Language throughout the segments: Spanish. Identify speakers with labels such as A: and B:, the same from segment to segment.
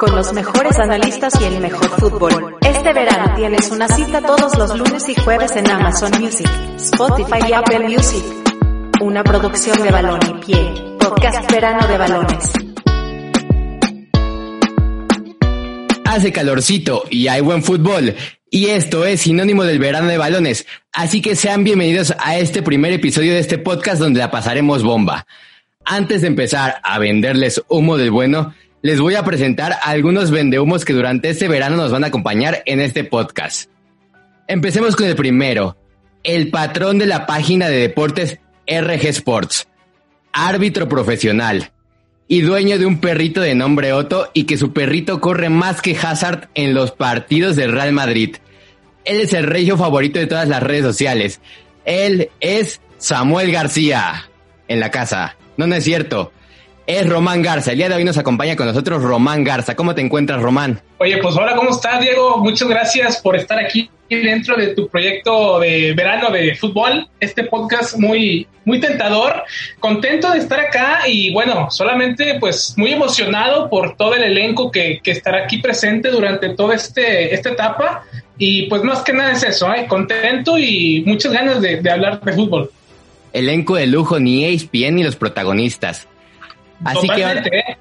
A: Con los mejores analistas y el mejor fútbol. Este verano tienes una cita todos los lunes y jueves en Amazon Music, Spotify y Apple Music. Una producción de Balón y Pie. Podcast Verano de Balones.
B: Hace calorcito y hay buen fútbol. Y esto es sinónimo del verano de balones. Así que sean bienvenidos a este primer episodio de este podcast donde la pasaremos bomba. Antes de empezar a venderles humo del bueno, les voy a presentar algunos vendehumos que durante este verano nos van a acompañar en este podcast. Empecemos con el primero, el patrón de la página de deportes RG Sports, árbitro profesional y dueño de un perrito de nombre Otto y que su perrito corre más que Hazard en los partidos del Real Madrid. Él es el rey favorito de todas las redes sociales. Él es Samuel García en la casa. No, no es cierto. Es Román Garza. El día de hoy nos acompaña con nosotros Román Garza. ¿Cómo te encuentras, Román?
C: Oye, pues hola, ¿cómo estás, Diego? Muchas gracias por estar aquí dentro de tu proyecto de verano de fútbol, este podcast muy, muy tentador, contento de estar acá y bueno, solamente pues muy emocionado por todo el elenco que, que estará aquí presente durante toda este, esta etapa y pues más que nada es eso, ¿eh? contento y muchas ganas de, de hablar de fútbol.
B: Elenco de lujo, ni ESPN ni los protagonistas. Así
C: Totalmente,
B: que
C: ¿eh?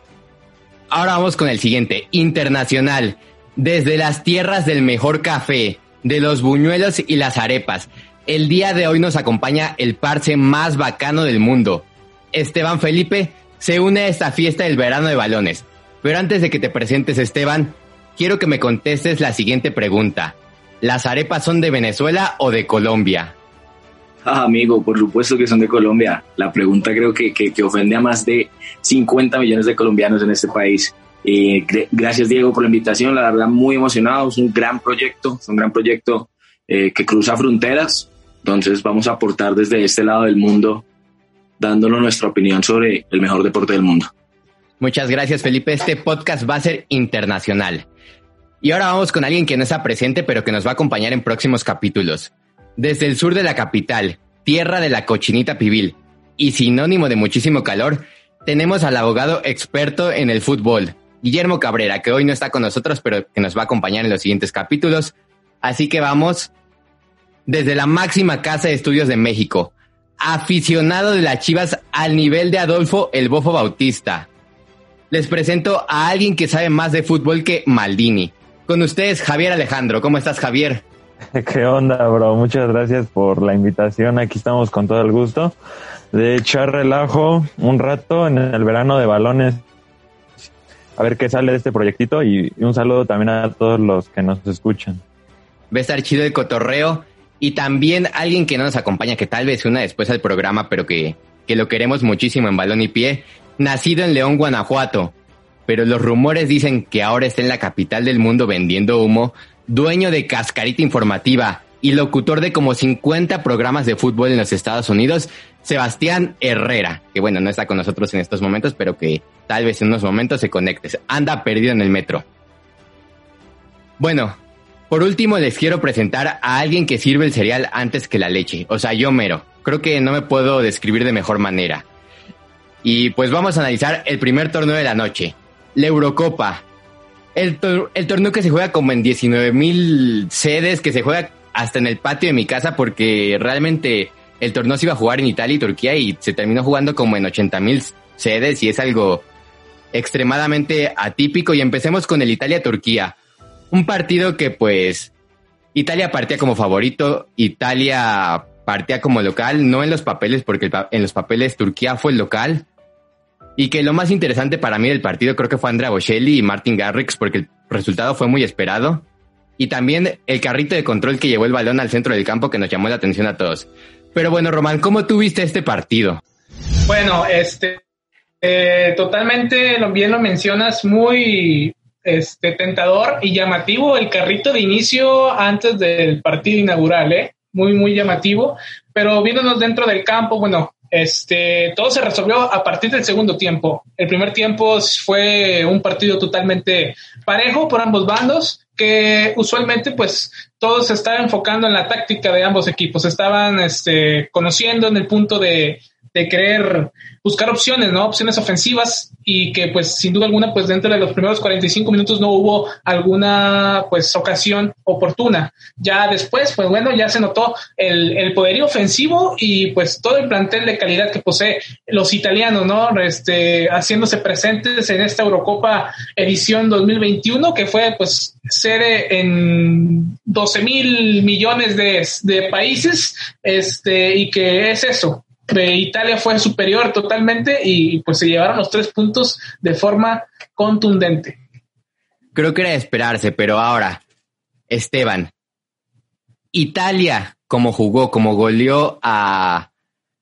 B: ahora vamos con el siguiente, internacional. Desde las tierras del mejor café, de los buñuelos y las arepas. El día de hoy nos acompaña el parce más bacano del mundo. Esteban Felipe se une a esta fiesta del verano de balones. Pero antes de que te presentes, Esteban, quiero que me contestes la siguiente pregunta. ¿Las arepas son de Venezuela o de Colombia?
D: Ah, amigo, por supuesto que son de Colombia. La pregunta creo que, que, ofende a más de 50 millones de colombianos en este país. Eh, gr- gracias, Diego, por la invitación. La verdad, muy emocionado. Es un gran proyecto, es un gran proyecto eh, que cruza fronteras. Entonces, vamos a aportar desde este lado del mundo, dándonos nuestra opinión sobre el mejor deporte del mundo.
B: Muchas gracias, Felipe. Este podcast va a ser internacional. Y ahora vamos con alguien que no está presente, pero que nos va a acompañar en próximos capítulos. Desde el sur de la capital, tierra de la cochinita pibil y sinónimo de muchísimo calor, tenemos al abogado experto en el fútbol, Guillermo Cabrera, que hoy no está con nosotros, pero que nos va a acompañar en los siguientes capítulos. Así que vamos desde la máxima casa de estudios de México, aficionado de las Chivas al nivel de Adolfo el Bofo Bautista. Les presento a alguien que sabe más de fútbol que Maldini. Con ustedes, Javier Alejandro. ¿Cómo estás, Javier?
E: ¿Qué onda, bro? Muchas gracias por la invitación. Aquí estamos con todo el gusto de echar relajo un rato en el verano de balones. A ver qué sale de este proyectito y un saludo también a todos los que nos escuchan.
B: Va a chido el cotorreo. Y también alguien que no nos acompaña, que tal vez una después al programa, pero que, que lo queremos muchísimo en balón y pie. Nacido en León, Guanajuato. Pero los rumores dicen que ahora está en la capital del mundo vendiendo humo. Dueño de Cascarita Informativa y locutor de como 50 programas de fútbol en los Estados Unidos, Sebastián Herrera, que bueno, no está con nosotros en estos momentos, pero que tal vez en unos momentos se conecte. Anda perdido en el metro. Bueno, por último les quiero presentar a alguien que sirve el cereal antes que la leche, o sea, yo mero. Creo que no me puedo describir de mejor manera. Y pues vamos a analizar el primer torneo de la noche, la Eurocopa. El, tor- el torneo que se juega como en 19 mil sedes, que se juega hasta en el patio de mi casa porque realmente el torneo se iba a jugar en Italia y Turquía y se terminó jugando como en 80 mil sedes y es algo extremadamente atípico. Y empecemos con el Italia-Turquía. Un partido que pues Italia partía como favorito, Italia partía como local, no en los papeles porque en los papeles Turquía fue el local. Y que lo más interesante para mí del partido creo que fue Andrea Bocelli y Martin Garrix porque el resultado fue muy esperado. Y también el carrito de control que llevó el balón al centro del campo que nos llamó la atención a todos. Pero bueno, Román, ¿cómo tuviste este partido?
C: Bueno, este, eh, totalmente, lo- bien lo mencionas, muy este, tentador y llamativo el carrito de inicio antes del partido inaugural, ¿eh? Muy, muy llamativo. Pero viéndonos dentro del campo, bueno, este, todo se resolvió a partir del segundo tiempo. El primer tiempo fue un partido totalmente parejo por ambos bandos, que usualmente pues todos se estaban enfocando en la táctica de ambos equipos, estaban este, conociendo en el punto de, de querer buscar opciones, ¿no? Opciones ofensivas y que pues sin duda alguna pues dentro de los primeros 45 minutos no hubo alguna pues ocasión oportuna. Ya después pues bueno ya se notó el, el poderío ofensivo y pues todo el plantel de calidad que posee los italianos, ¿no? Este, haciéndose presentes en esta Eurocopa edición 2021 que fue pues sede en 12 mil millones de, de países este, y que es eso, Italia fue superior totalmente y pues se llevaron los tres puntos de forma contundente.
B: Creo que era de esperarse, pero ahora, Esteban, Italia, como jugó, como goleó a,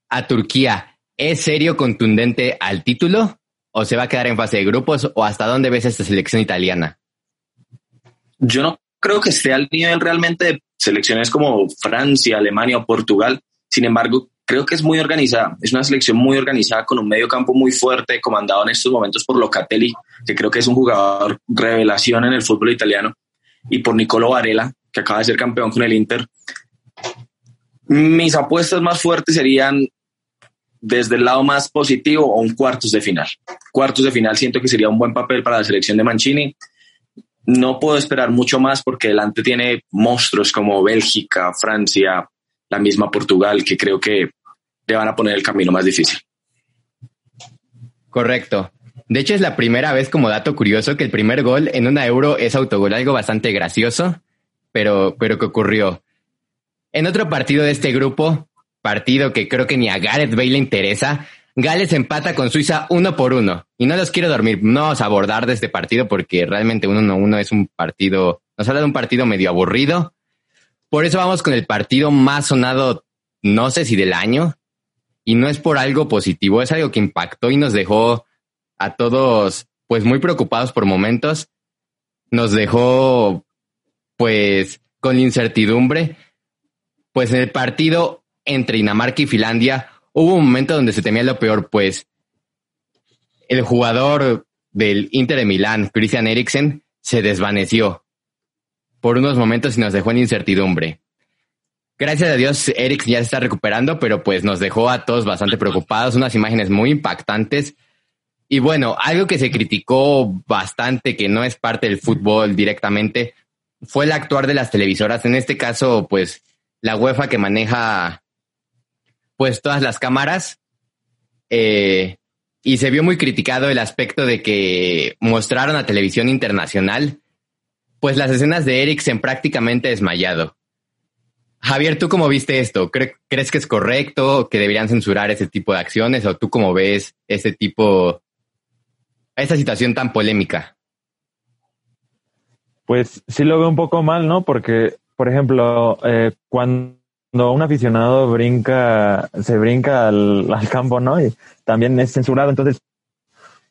B: a Turquía, ¿es serio contundente al título? ¿O se va a quedar en fase de grupos? ¿O hasta dónde ves esta selección italiana?
F: Yo no creo que esté al nivel realmente de selecciones como Francia, Alemania o Portugal. Sin embargo, creo que es muy organizada. Es una selección muy organizada con un medio campo muy fuerte, comandado en estos momentos por Locatelli, que creo que es un jugador revelación en el fútbol italiano, y por Nicolo Varela, que acaba de ser campeón con el Inter. Mis apuestas más fuertes serían desde el lado más positivo o un cuartos de final. Cuartos de final siento que sería un buen papel para la selección de Mancini. No puedo esperar mucho más porque delante tiene monstruos como Bélgica, Francia, la misma Portugal, que creo que le van a poner el camino más difícil.
B: Correcto. De hecho, es la primera vez como dato curioso que el primer gol en una euro es autogol, algo bastante gracioso, pero, pero que ocurrió. En otro partido de este grupo, partido que creo que ni a Gareth Bale le interesa, Gales empata con Suiza uno por uno. Y no los quiero dormir, no vamos abordar de este partido porque realmente uno no uno es un partido, nos habla de un partido medio aburrido, por eso vamos con el partido más sonado, no sé si del año, y no es por algo positivo, es algo que impactó y nos dejó a todos pues muy preocupados por momentos, nos dejó pues con incertidumbre, pues en el partido entre Dinamarca y Finlandia hubo un momento donde se temía lo peor, pues el jugador del Inter de Milán, Christian Eriksen, se desvaneció por unos momentos y nos dejó en incertidumbre. Gracias a Dios, Eric ya se está recuperando, pero pues nos dejó a todos bastante preocupados, unas imágenes muy impactantes. Y bueno, algo que se criticó bastante, que no es parte del fútbol directamente, fue el actuar de las televisoras. En este caso, pues la UEFA que maneja pues todas las cámaras. Eh, y se vio muy criticado el aspecto de que mostraron a televisión internacional pues las escenas de Eriksen prácticamente desmayado. Javier, ¿tú cómo viste esto? ¿Crees que es correcto, que deberían censurar ese tipo de acciones o tú cómo ves ese tipo, esta situación tan polémica?
E: Pues sí lo veo un poco mal, ¿no? Porque, por ejemplo, eh, cuando un aficionado brinca, se brinca al, al campo, ¿no? Y también es censurado. Entonces,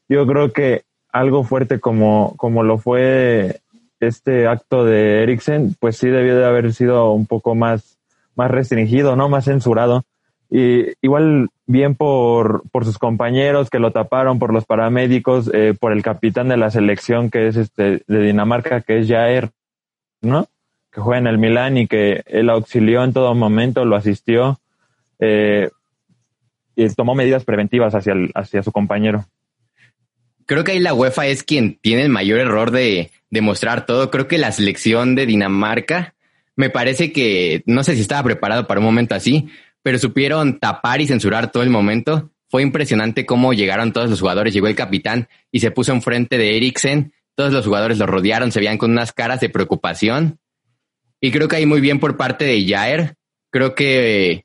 E: yo creo que algo fuerte como, como lo fue este acto de Eriksen, pues sí debió de haber sido un poco más, más restringido, ¿no? Más censurado. Y igual bien por, por sus compañeros que lo taparon, por los paramédicos, eh, por el capitán de la selección que es este de Dinamarca, que es Jair, ¿no? Que juega en el Milán y que él auxilió en todo momento, lo asistió eh, y tomó medidas preventivas hacia, el, hacia su compañero.
B: Creo que ahí la UEFA es quien tiene el mayor error de, demostrar todo. Creo que la selección de Dinamarca me parece que no sé si estaba preparado para un momento así, pero supieron tapar y censurar todo el momento. Fue impresionante cómo llegaron todos los jugadores. Llegó el capitán y se puso enfrente de Eriksen. Todos los jugadores lo rodearon, se veían con unas caras de preocupación. Y creo que ahí muy bien por parte de Jair. Creo que,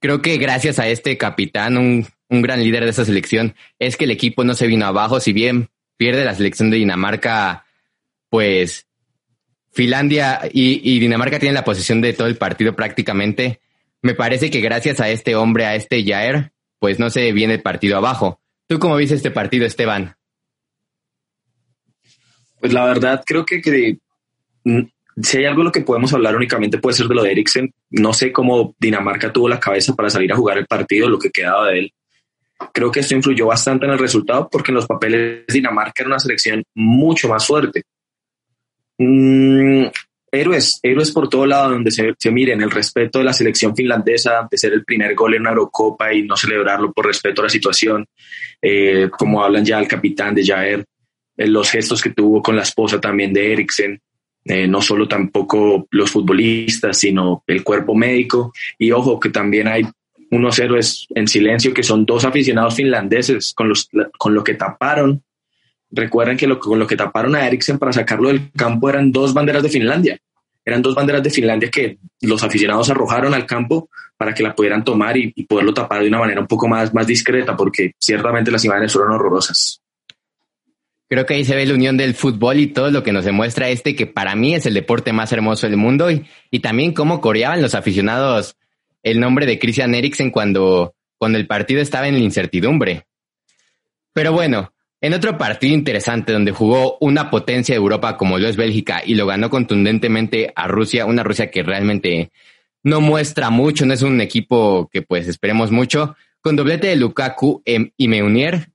B: creo que gracias a este capitán, un, un gran líder de esa selección, es que el equipo no se vino abajo. Si bien pierde la selección de Dinamarca pues Finlandia y, Dinamarca tienen la posición de todo el partido prácticamente. Me parece que gracias a este hombre, a este Jair, pues no se viene el partido abajo. ¿Tú cómo viste este partido, Esteban?
F: Pues la verdad creo que, mm, si hay algo lo que podemos hablar únicamente puede ser de lo de Eriksen. No sé cómo Dinamarca tuvo la cabeza para salir a jugar el partido, lo que quedaba de él. Creo que esto influyó bastante en el resultado porque en los papeles Dinamarca era una selección mucho más fuerte. Mm,
D: héroes, héroes por todo lado donde se, se miren, el respeto de la selección finlandesa de ser el primer gol en una Eurocopa y no celebrarlo por respeto a la situación, eh, como hablan ya el capitán de Jair, eh, los gestos que tuvo con la esposa también de Eriksen, eh, no solo tampoco los futbolistas, sino el cuerpo médico. Y ojo, que también hay unos héroes en silencio que son dos aficionados finlandeses con, los, con lo que taparon. Recuerden que lo, con lo que taparon a Eriksen para sacarlo del campo eran dos banderas de Finlandia. Eran dos banderas de Finlandia que los aficionados arrojaron al campo para que la pudieran tomar y, poderlo tapar de una manera un poco más, más discreta, porque ciertamente las imágenes fueron horrorosas.
B: Creo que ahí se ve la unión del fútbol y todo lo que nos demuestra este, que para mí es el deporte más hermoso del mundo y, y también cómo coreaban los aficionados el nombre de Christian Eriksen cuando, cuando el partido estaba en la incertidumbre. Pero bueno, en otro partido interesante donde jugó una potencia de Europa como lo es Bélgica y lo ganó contundentemente a Rusia, una Rusia que realmente no muestra mucho, no es un equipo que pues esperemos mucho, con doblete de Lukaku y Meunier,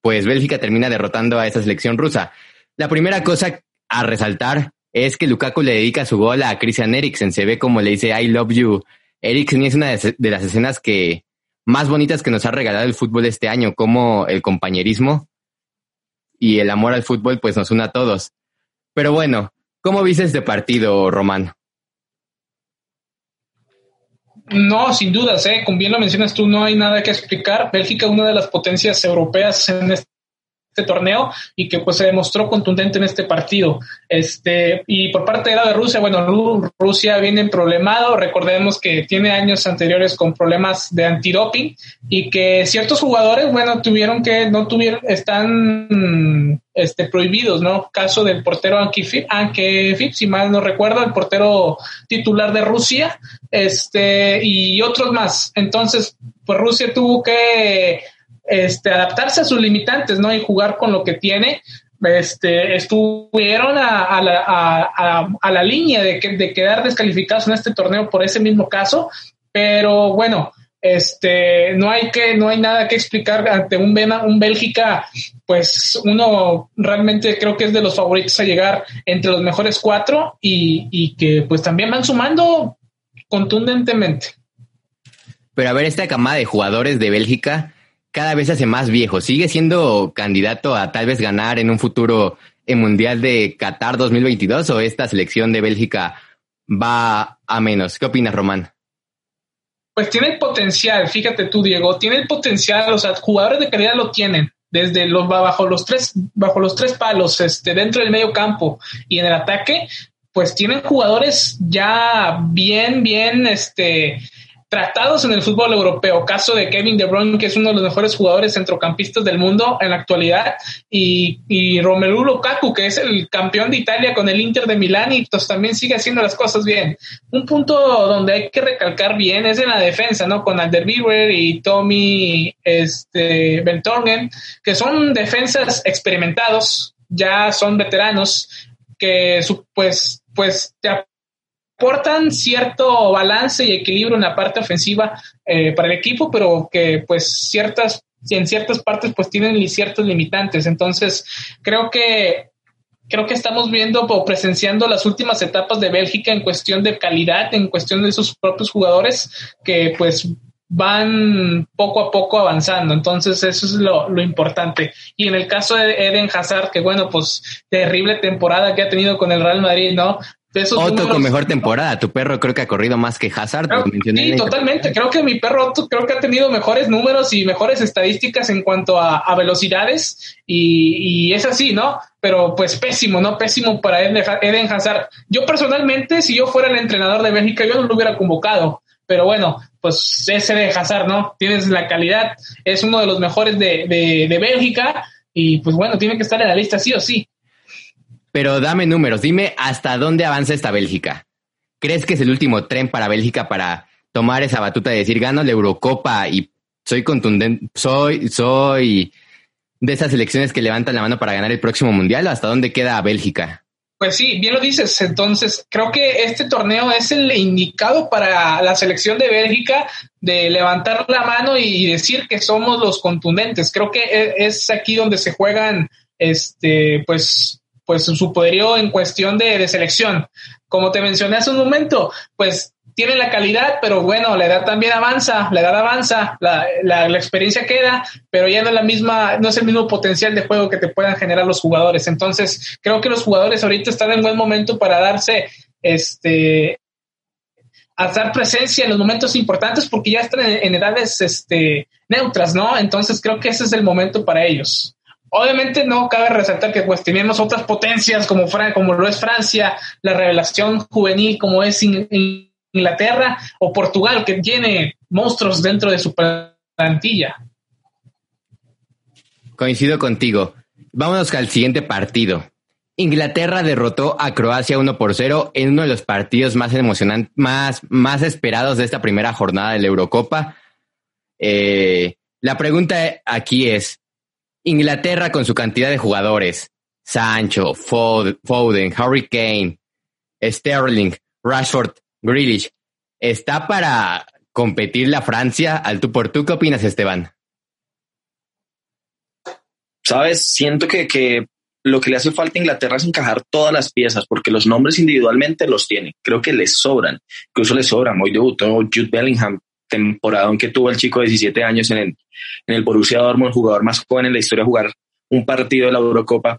B: pues Bélgica termina derrotando a esa selección rusa. La primera cosa a resaltar es que Lukaku le dedica su gol a Christian Eriksen. Se ve como le dice I love you. Eriksen es una de, las escenas que más bonitas que nos ha regalado el fútbol este año, como el compañerismo y el amor al fútbol pues nos une a todos. Pero bueno, ¿cómo viste este partido, Román?
C: No, sin dudas, ¿eh? como bien lo mencionas tú, no hay nada que explicar. Bélgica, una de las potencias europeas en este este torneo y que pues se demostró contundente en este partido. Este, y por parte de la de Rusia, bueno, Rusia viene problemado, recordemos que tiene años anteriores con problemas de antidoping y que ciertos jugadores, bueno, tuvieron que, no tuvieron, están este, prohibidos, ¿no? Caso del portero Ankefip, Ankefip, si mal no recuerdo, el portero titular de Rusia, este, y otros más. Entonces, pues Rusia tuvo que este, adaptarse a sus limitantes, ¿no? Y jugar con lo que tiene. Este, estuvieron a, la, a, la, línea de, de quedar descalificados en este torneo por ese mismo caso, pero bueno, este, no hay que, no hay nada que explicar ante un, un Bélgica, pues uno realmente creo que es de los favoritos a llegar entre los mejores cuatro y, y que pues también van sumando contundentemente.
B: Pero a ver, esta camada de jugadores de Bélgica, cada vez se hace más viejo. ¿Sigue siendo candidato a tal vez ganar en un futuro el Mundial de Qatar 2022 o esta selección de Bélgica va a menos? ¿Qué opinas, Román?
C: Pues tiene el potencial, fíjate tú, Diego, tiene el potencial, o sea, jugadores de calidad lo tienen, desde los bajo los tres, bajo los tres palos, este, dentro del medio campo y en el ataque, pues tienen jugadores ya bien, bien, este, tratados en el fútbol europeo. Caso de Kevin De Bruyne, que es uno de los mejores jugadores centrocampistas del mundo en la actualidad, y, y Romelu Lukaku, que es el campeón de Italia con el Inter de Milán y pues también sigue haciendo las cosas bien. Un punto donde hay que recalcar bien es en la defensa, ¿no? Con Alderweireld y Tommy este, Bentorgen, que son defensas experimentados, ya son veteranos, que pues, pues te aportan cierto balance y equilibrio en la parte ofensiva eh, para el equipo, pero que pues ciertas, en ciertas partes pues tienen ciertos limitantes. Entonces, creo que creo que estamos viendo o presenciando las últimas etapas de Bélgica en cuestión de calidad, en cuestión de sus propios jugadores, que pues van poco a poco avanzando. Entonces, eso es lo, lo, importante. Y en el caso de Eden Hazard, que bueno, pues terrible temporada que ha tenido con el Real Madrid, ¿no?
B: Otto con mejor temporada. Tu perro creo que ha corrido más que Hazard.
C: sí, totalmente. Creo que mi perro Otto creo que ha tenido mejores números y mejores estadísticas en cuanto a, velocidades y, es así, ¿no? Pero pues pésimo, ¿no? Pésimo para Eden Hazard. Yo personalmente, si yo fuera el entrenador de Bélgica, yo no lo hubiera convocado. Pero bueno, pues ese de Hazard, ¿no? Tienes la calidad, es uno de los mejores de, de, de Bélgica y pues bueno, tiene que estar en la lista sí o sí.
B: Pero dame números, dime hasta dónde avanza esta Bélgica. ¿Crees que es el último tren para Bélgica para tomar esa batuta de decir gano la Eurocopa y soy contundente, soy, soy de esas selecciones que levantan la mano para ganar el próximo mundial o hasta dónde queda Bélgica?
C: Pues sí, bien lo dices. Entonces, creo que este torneo es el indicado para la selección de Bélgica de levantar la mano y decir que somos los contundentes. Creo que e, es aquí donde se juegan, este, pues, pues su poderío en cuestión de, selección. Como te mencioné hace un momento, pues tiene la calidad, pero bueno, la edad también avanza, la edad avanza, la, la, la, experiencia queda, pero ya no es la misma, no es el mismo potencial de juego que te puedan generar los jugadores. Entonces, creo que los jugadores ahorita están en buen momento para darse este dar presencia en los momentos importantes porque ya están en, en edades este, neutras, ¿no? Entonces creo que ese es el momento para ellos. Obviamente no cabe resaltar que pues tenemos otras potencias como, Fran como lo es Francia, la revelación juvenil como es in Inglaterra o Portugal, que tiene monstruos dentro de su plantilla.
B: Coincido contigo. Vámonos al siguiente partido. Inglaterra derrotó a Croacia 1 por 0 en uno de los partidos más emocionantes, más, más esperados de esta primera jornada de la Eurocopa. Eh, la pregunta aquí es, Inglaterra con su cantidad de jugadores, Sancho, Foden, Harry Kane, Sterling, Rashford, Grealish, ¿está para competir la Francia al tú por tú? ¿Qué opinas, Esteban?
F: Sabes, siento que, que lo que le hace falta a Inglaterra es encajar todas las piezas, porque los nombres individualmente los tiene. Creo que les sobran, incluso les sobran. Hoy debutó Jude Bellingham, temporada en que tuvo el chico de 17 años en el, en el Borussia Dortmund, jugador más joven en la historia, jugar un partido de la Eurocopa.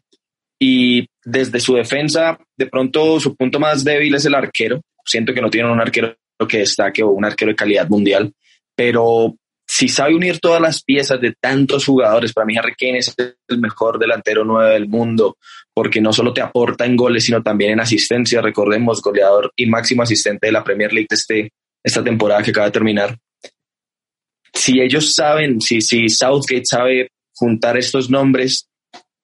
F: Y desde su defensa, de pronto su punto más débil es el arquero siento que no tienen un arquero que destaque o un arquero de calidad mundial, pero si sabe unir todas las piezas de tantos jugadores, para mí Harry Kane es el mejor delantero nuevo del mundo, porque no solo te aporta en goles, sino también en asistencia. Recordemos, goleador y máximo asistente de la Premier League de este, esta temporada que acaba de terminar. Si ellos saben, si, si Southgate sabe juntar estos nombres,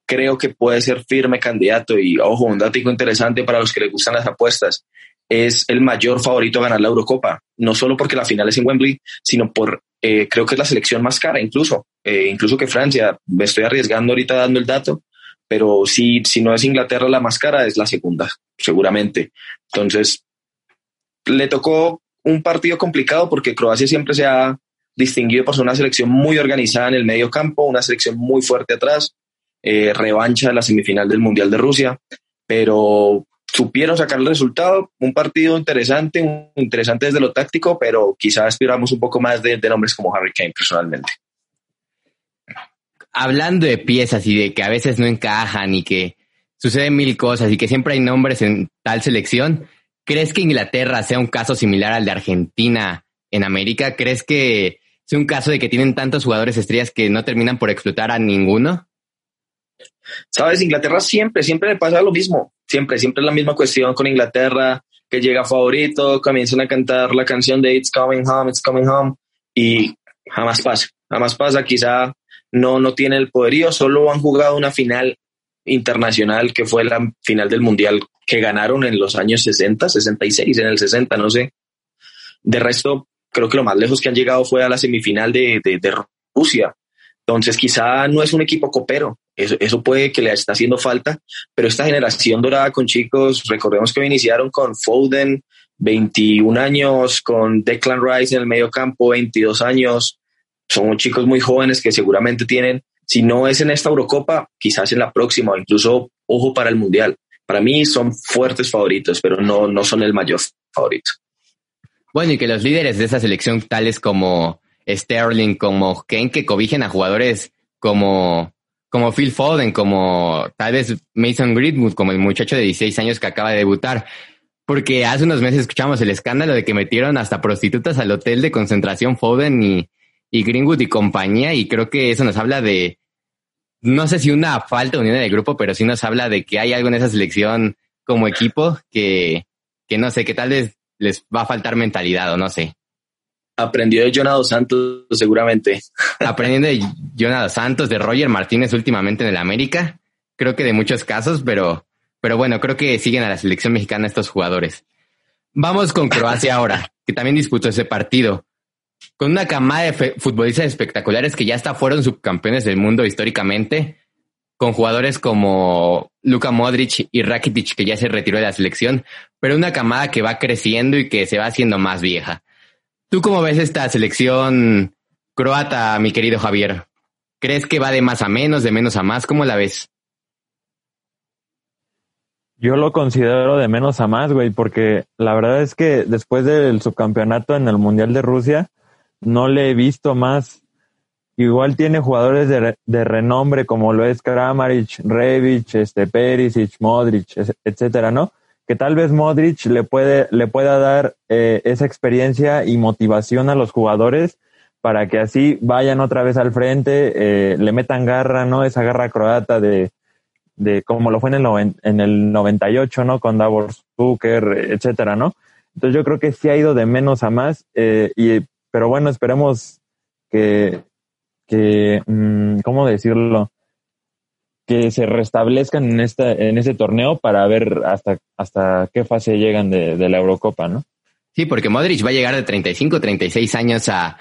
F: creo que puede ser firme candidato. Y ojo, un dato interesante para los que les gustan las apuestas es el mayor favorito a ganar la Eurocopa, no solo porque la final es en Wembley, sino por, eh, creo que es la selección más cara incluso, eh, incluso que Francia, me estoy arriesgando ahorita dando el dato, pero si, si no es Inglaterra la más cara, es la segunda, seguramente. Entonces, le tocó un partido complicado porque Croacia siempre se ha distinguido por ser una selección muy organizada en el medio campo, una selección muy fuerte atrás, eh, revancha de la semifinal del Mundial de Rusia, pero supieron sacar el resultado. Un partido interesante, interesante desde lo táctico, pero quizás esperamos un poco más de, de nombres como Harry Kane personalmente.
B: Hablando de piezas y de que a veces no encajan y que suceden mil cosas y que siempre hay nombres en tal selección, ¿crees que Inglaterra sea un caso similar al de Argentina en América? ¿Crees que sea un caso de que tienen tantos jugadores estrellas que no terminan por explotar a ninguno?
F: Sabes, Inglaterra siempre, siempre le pasa lo mismo. Siempre, siempre es la misma cuestión con Inglaterra, que llega favorito, comienzan a cantar la canción de It's Coming Home, It's Coming Home, y jamás pasa, jamás pasa. Quizá no, no tiene el poderío, solo han jugado una final internacional que fue la final del Mundial que ganaron en los años 60, 66, en el 60, no sé. De resto, creo que lo más lejos que han llegado fue a la semifinal de, de, de Rusia, entonces, quizá no es un equipo copero, eso, eso, puede que le está haciendo falta, pero esta generación dorada con chicos, recordemos que iniciaron con Foden, 21 años, con Declan Rice en el medio campo, 22 años, son chicos muy jóvenes que seguramente tienen, si no es en esta Eurocopa, quizás en la próxima, o incluso ojo para el Mundial. Para mí son fuertes favoritos, pero no, no son el mayor favorito.
B: Bueno, y que los líderes de esa selección, tales como Sterling, como Kane, que cobijen a jugadores como, como Phil Foden, como tal vez Mason Greenwood, como el muchacho de 16 años que acaba de debutar. Porque hace unos meses escuchamos el escándalo de que metieron hasta prostitutas al hotel de concentración Foden y, y Greenwood y compañía, y creo que eso nos habla de, no sé si una falta de unión del grupo, pero sí nos habla de que hay algo en esa selección como equipo que, que no sé, que tal vez les va a faltar mentalidad o no sé.
F: Aprendió de Jonado Santos, seguramente.
B: Aprendiendo de Jonado Santos, de Roger Martínez últimamente en el América. Creo que de muchos casos, pero, pero bueno, creo que siguen a la selección mexicana estos jugadores. Vamos con Croacia ahora, que también disputó ese partido. Con una camada de futbolistas espectaculares que ya hasta fueron subcampeones del mundo históricamente, con jugadores como Luka Modric y Rakitic, que ya se retiró de la selección, pero una camada que va creciendo y que se va haciendo más vieja. ¿Tú cómo ves esta selección croata, mi querido Javier? ¿Crees que va de más a menos, de menos a más? ¿Cómo la ves?
E: Yo lo considero de menos a más, güey, porque la verdad es que después del subcampeonato en el Mundial de Rusia, no le he visto más. Igual tiene jugadores de, de renombre como lo es Kramaric, Revic, este, Perisic, Modric, etcétera, ¿no? Que tal vez Modric le puede, le pueda dar eh, esa experiencia y motivación a los jugadores para que así vayan otra vez al frente, eh, le metan garra, ¿no? Esa garra croata de, de como lo fue en el, en el 98, ¿no? Con Davor Zucker, etcétera, ¿no? Entonces yo creo que sí ha ido de menos a más, eh, y, pero bueno, esperemos que, que mm, ¿cómo decirlo? Que se restablezcan en esta, en este torneo para ver hasta, hasta qué fase llegan de, de la Eurocopa, ¿no?
B: Sí, porque Modric va a llegar de 35, 36 años a,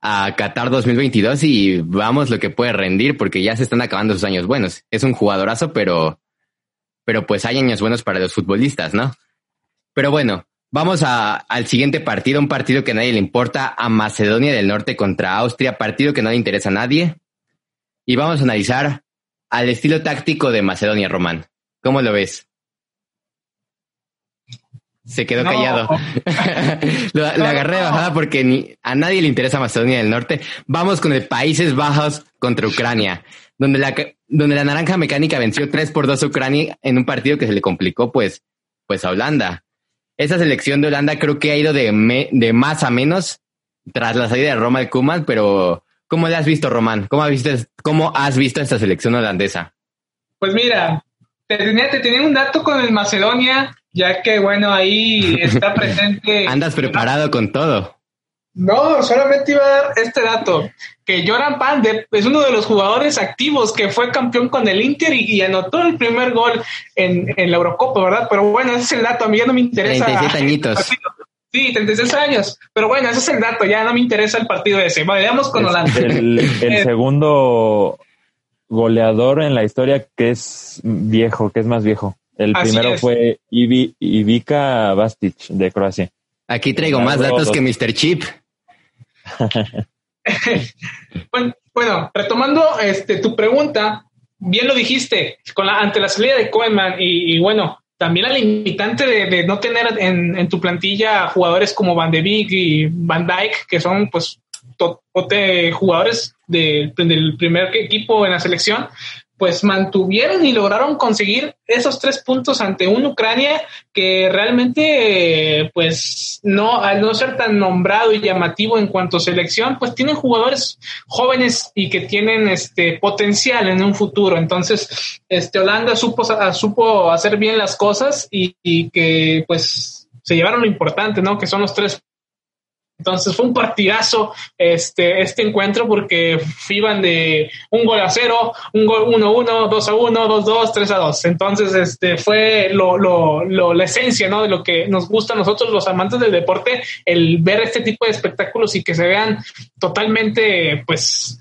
B: a Qatar 2022 y vamos lo que puede rendir porque ya se están acabando sus años buenos. Es un jugadorazo, pero, pero pues hay años buenos para los futbolistas, ¿no? Pero bueno, vamos a, al siguiente partido, un partido que a nadie le importa, a Macedonia del Norte contra Austria, partido que no le interesa a nadie. Y vamos a analizar al estilo táctico de Macedonia, Román. ¿Cómo lo ves? Se quedó callado. lo, agarré de bajada porque ni, a nadie le interesa Macedonia del Norte. Vamos con el Países Bajos contra Ucrania, donde la, donde la naranja mecánica venció 3 por 2 a Ucrania en un partido que se le complicó pues, pues a Holanda. Esa selección de Holanda creo que ha ido de, de más a menos tras la salida de Roma de Kuman, pero ¿cómo le has visto, Román? ¿Cómo has visto, cómo has visto esta selección holandesa?
C: Pues mira, te tenía, te tenía un dato con el Macedonia ya que bueno, ahí está presente.
B: Andas preparado con todo.
C: No, solamente iba a dar este dato, que Joran Pander es uno de los jugadores activos que fue campeón con el Inter y, anotó el primer gol en, en, la Eurocopa, ¿verdad? Pero bueno, ese es el dato, a mí ya no me interesa.
B: 36 añitos.
C: Sí, 36 años. Pero bueno, ese es el dato, ya no me interesa el partido ese. Vayamos con Holanda.
E: El, el eh, segundo goleador en la historia que es viejo, que es más viejo. El primero fue Ivica Bastic de Croacia.
B: Aquí traigo más datos que Mr. Chip.
C: bueno, retomando este, tu pregunta, bien lo dijiste, con la, ante la salida de Koeman y, bueno, también la limitante de, no tener en, tu plantilla jugadores como Van de Beek y Van Dyke, que son pues jugadores del primer equipo en la selección, pues mantuvieron y lograron conseguir esos tres puntos ante un Ucrania que realmente, pues no, al no ser tan nombrado y llamativo en cuanto a selección, pues tienen jugadores jóvenes y que tienen este potencial en un futuro. Entonces, este Holanda supo, supo hacer bien las cosas y, y que pues se llevaron lo importante, ¿no? Que son los tres entonces fue un partidazo este, este encuentro porque iban de un gol a cero, un gol 1-1, 2 a 1, 2-2, 3 a 2. Entonces este, fue lo, lo, lo, la esencia ¿no? de lo que nos gusta a nosotros los amantes del deporte, el ver este tipo de espectáculos y que se vean totalmente pues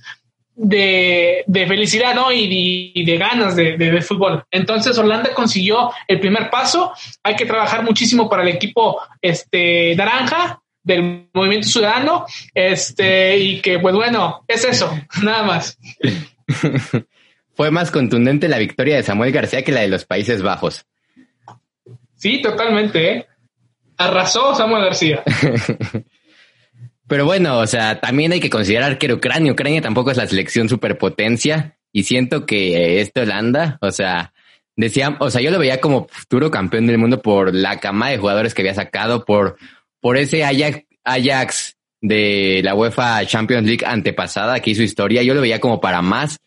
C: de, de, felicidad ¿no? y, de, de ganas de, de, de, fútbol. Entonces Holanda consiguió el primer paso. Hay que trabajar muchísimo para el equipo este, naranja del movimiento ciudadano, este, y que pues bueno, es eso, nada más.
B: Fue más contundente la victoria de Samuel García que la de los Países Bajos.
C: Sí, totalmente, ¿eh? Arrasó Samuel García.
B: Pero bueno, o sea, también hay que considerar que Ucrania, Ucrania tampoco es la selección superpotencia y siento que este Holanda, o sea, decía, o sea, yo lo veía como futuro campeón del mundo por la cama de jugadores que había sacado, por por ese Ajax, de la UEFA Champions League antepasada que hizo historia, yo lo veía como para más,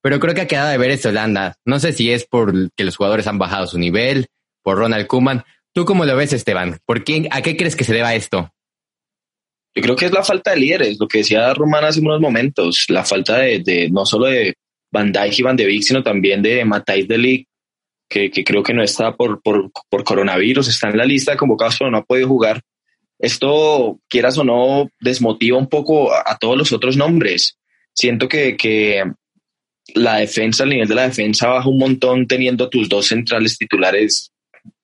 B: pero creo que ha quedado de ver esta Holanda. No sé si es por que los jugadores han bajado su nivel, por Ronald Koeman. ¿Tú cómo lo ves, Esteban? ¿Por qué, ¿A qué crees que se deba esto?
D: Yo creo que es la falta de líderes, lo que decía Román hace unos momentos, la falta de, no solo de Van Dijk y Van de Beek, sino también de Matthijs de Ligt, que, que, creo que no está por, por, por coronavirus, está en la lista de convocados, pero no ha podido jugar. Esto, quieras o no, desmotiva un poco a, todos los otros nombres. Siento que, que la defensa, el nivel de la defensa baja un montón teniendo tus dos centrales titulares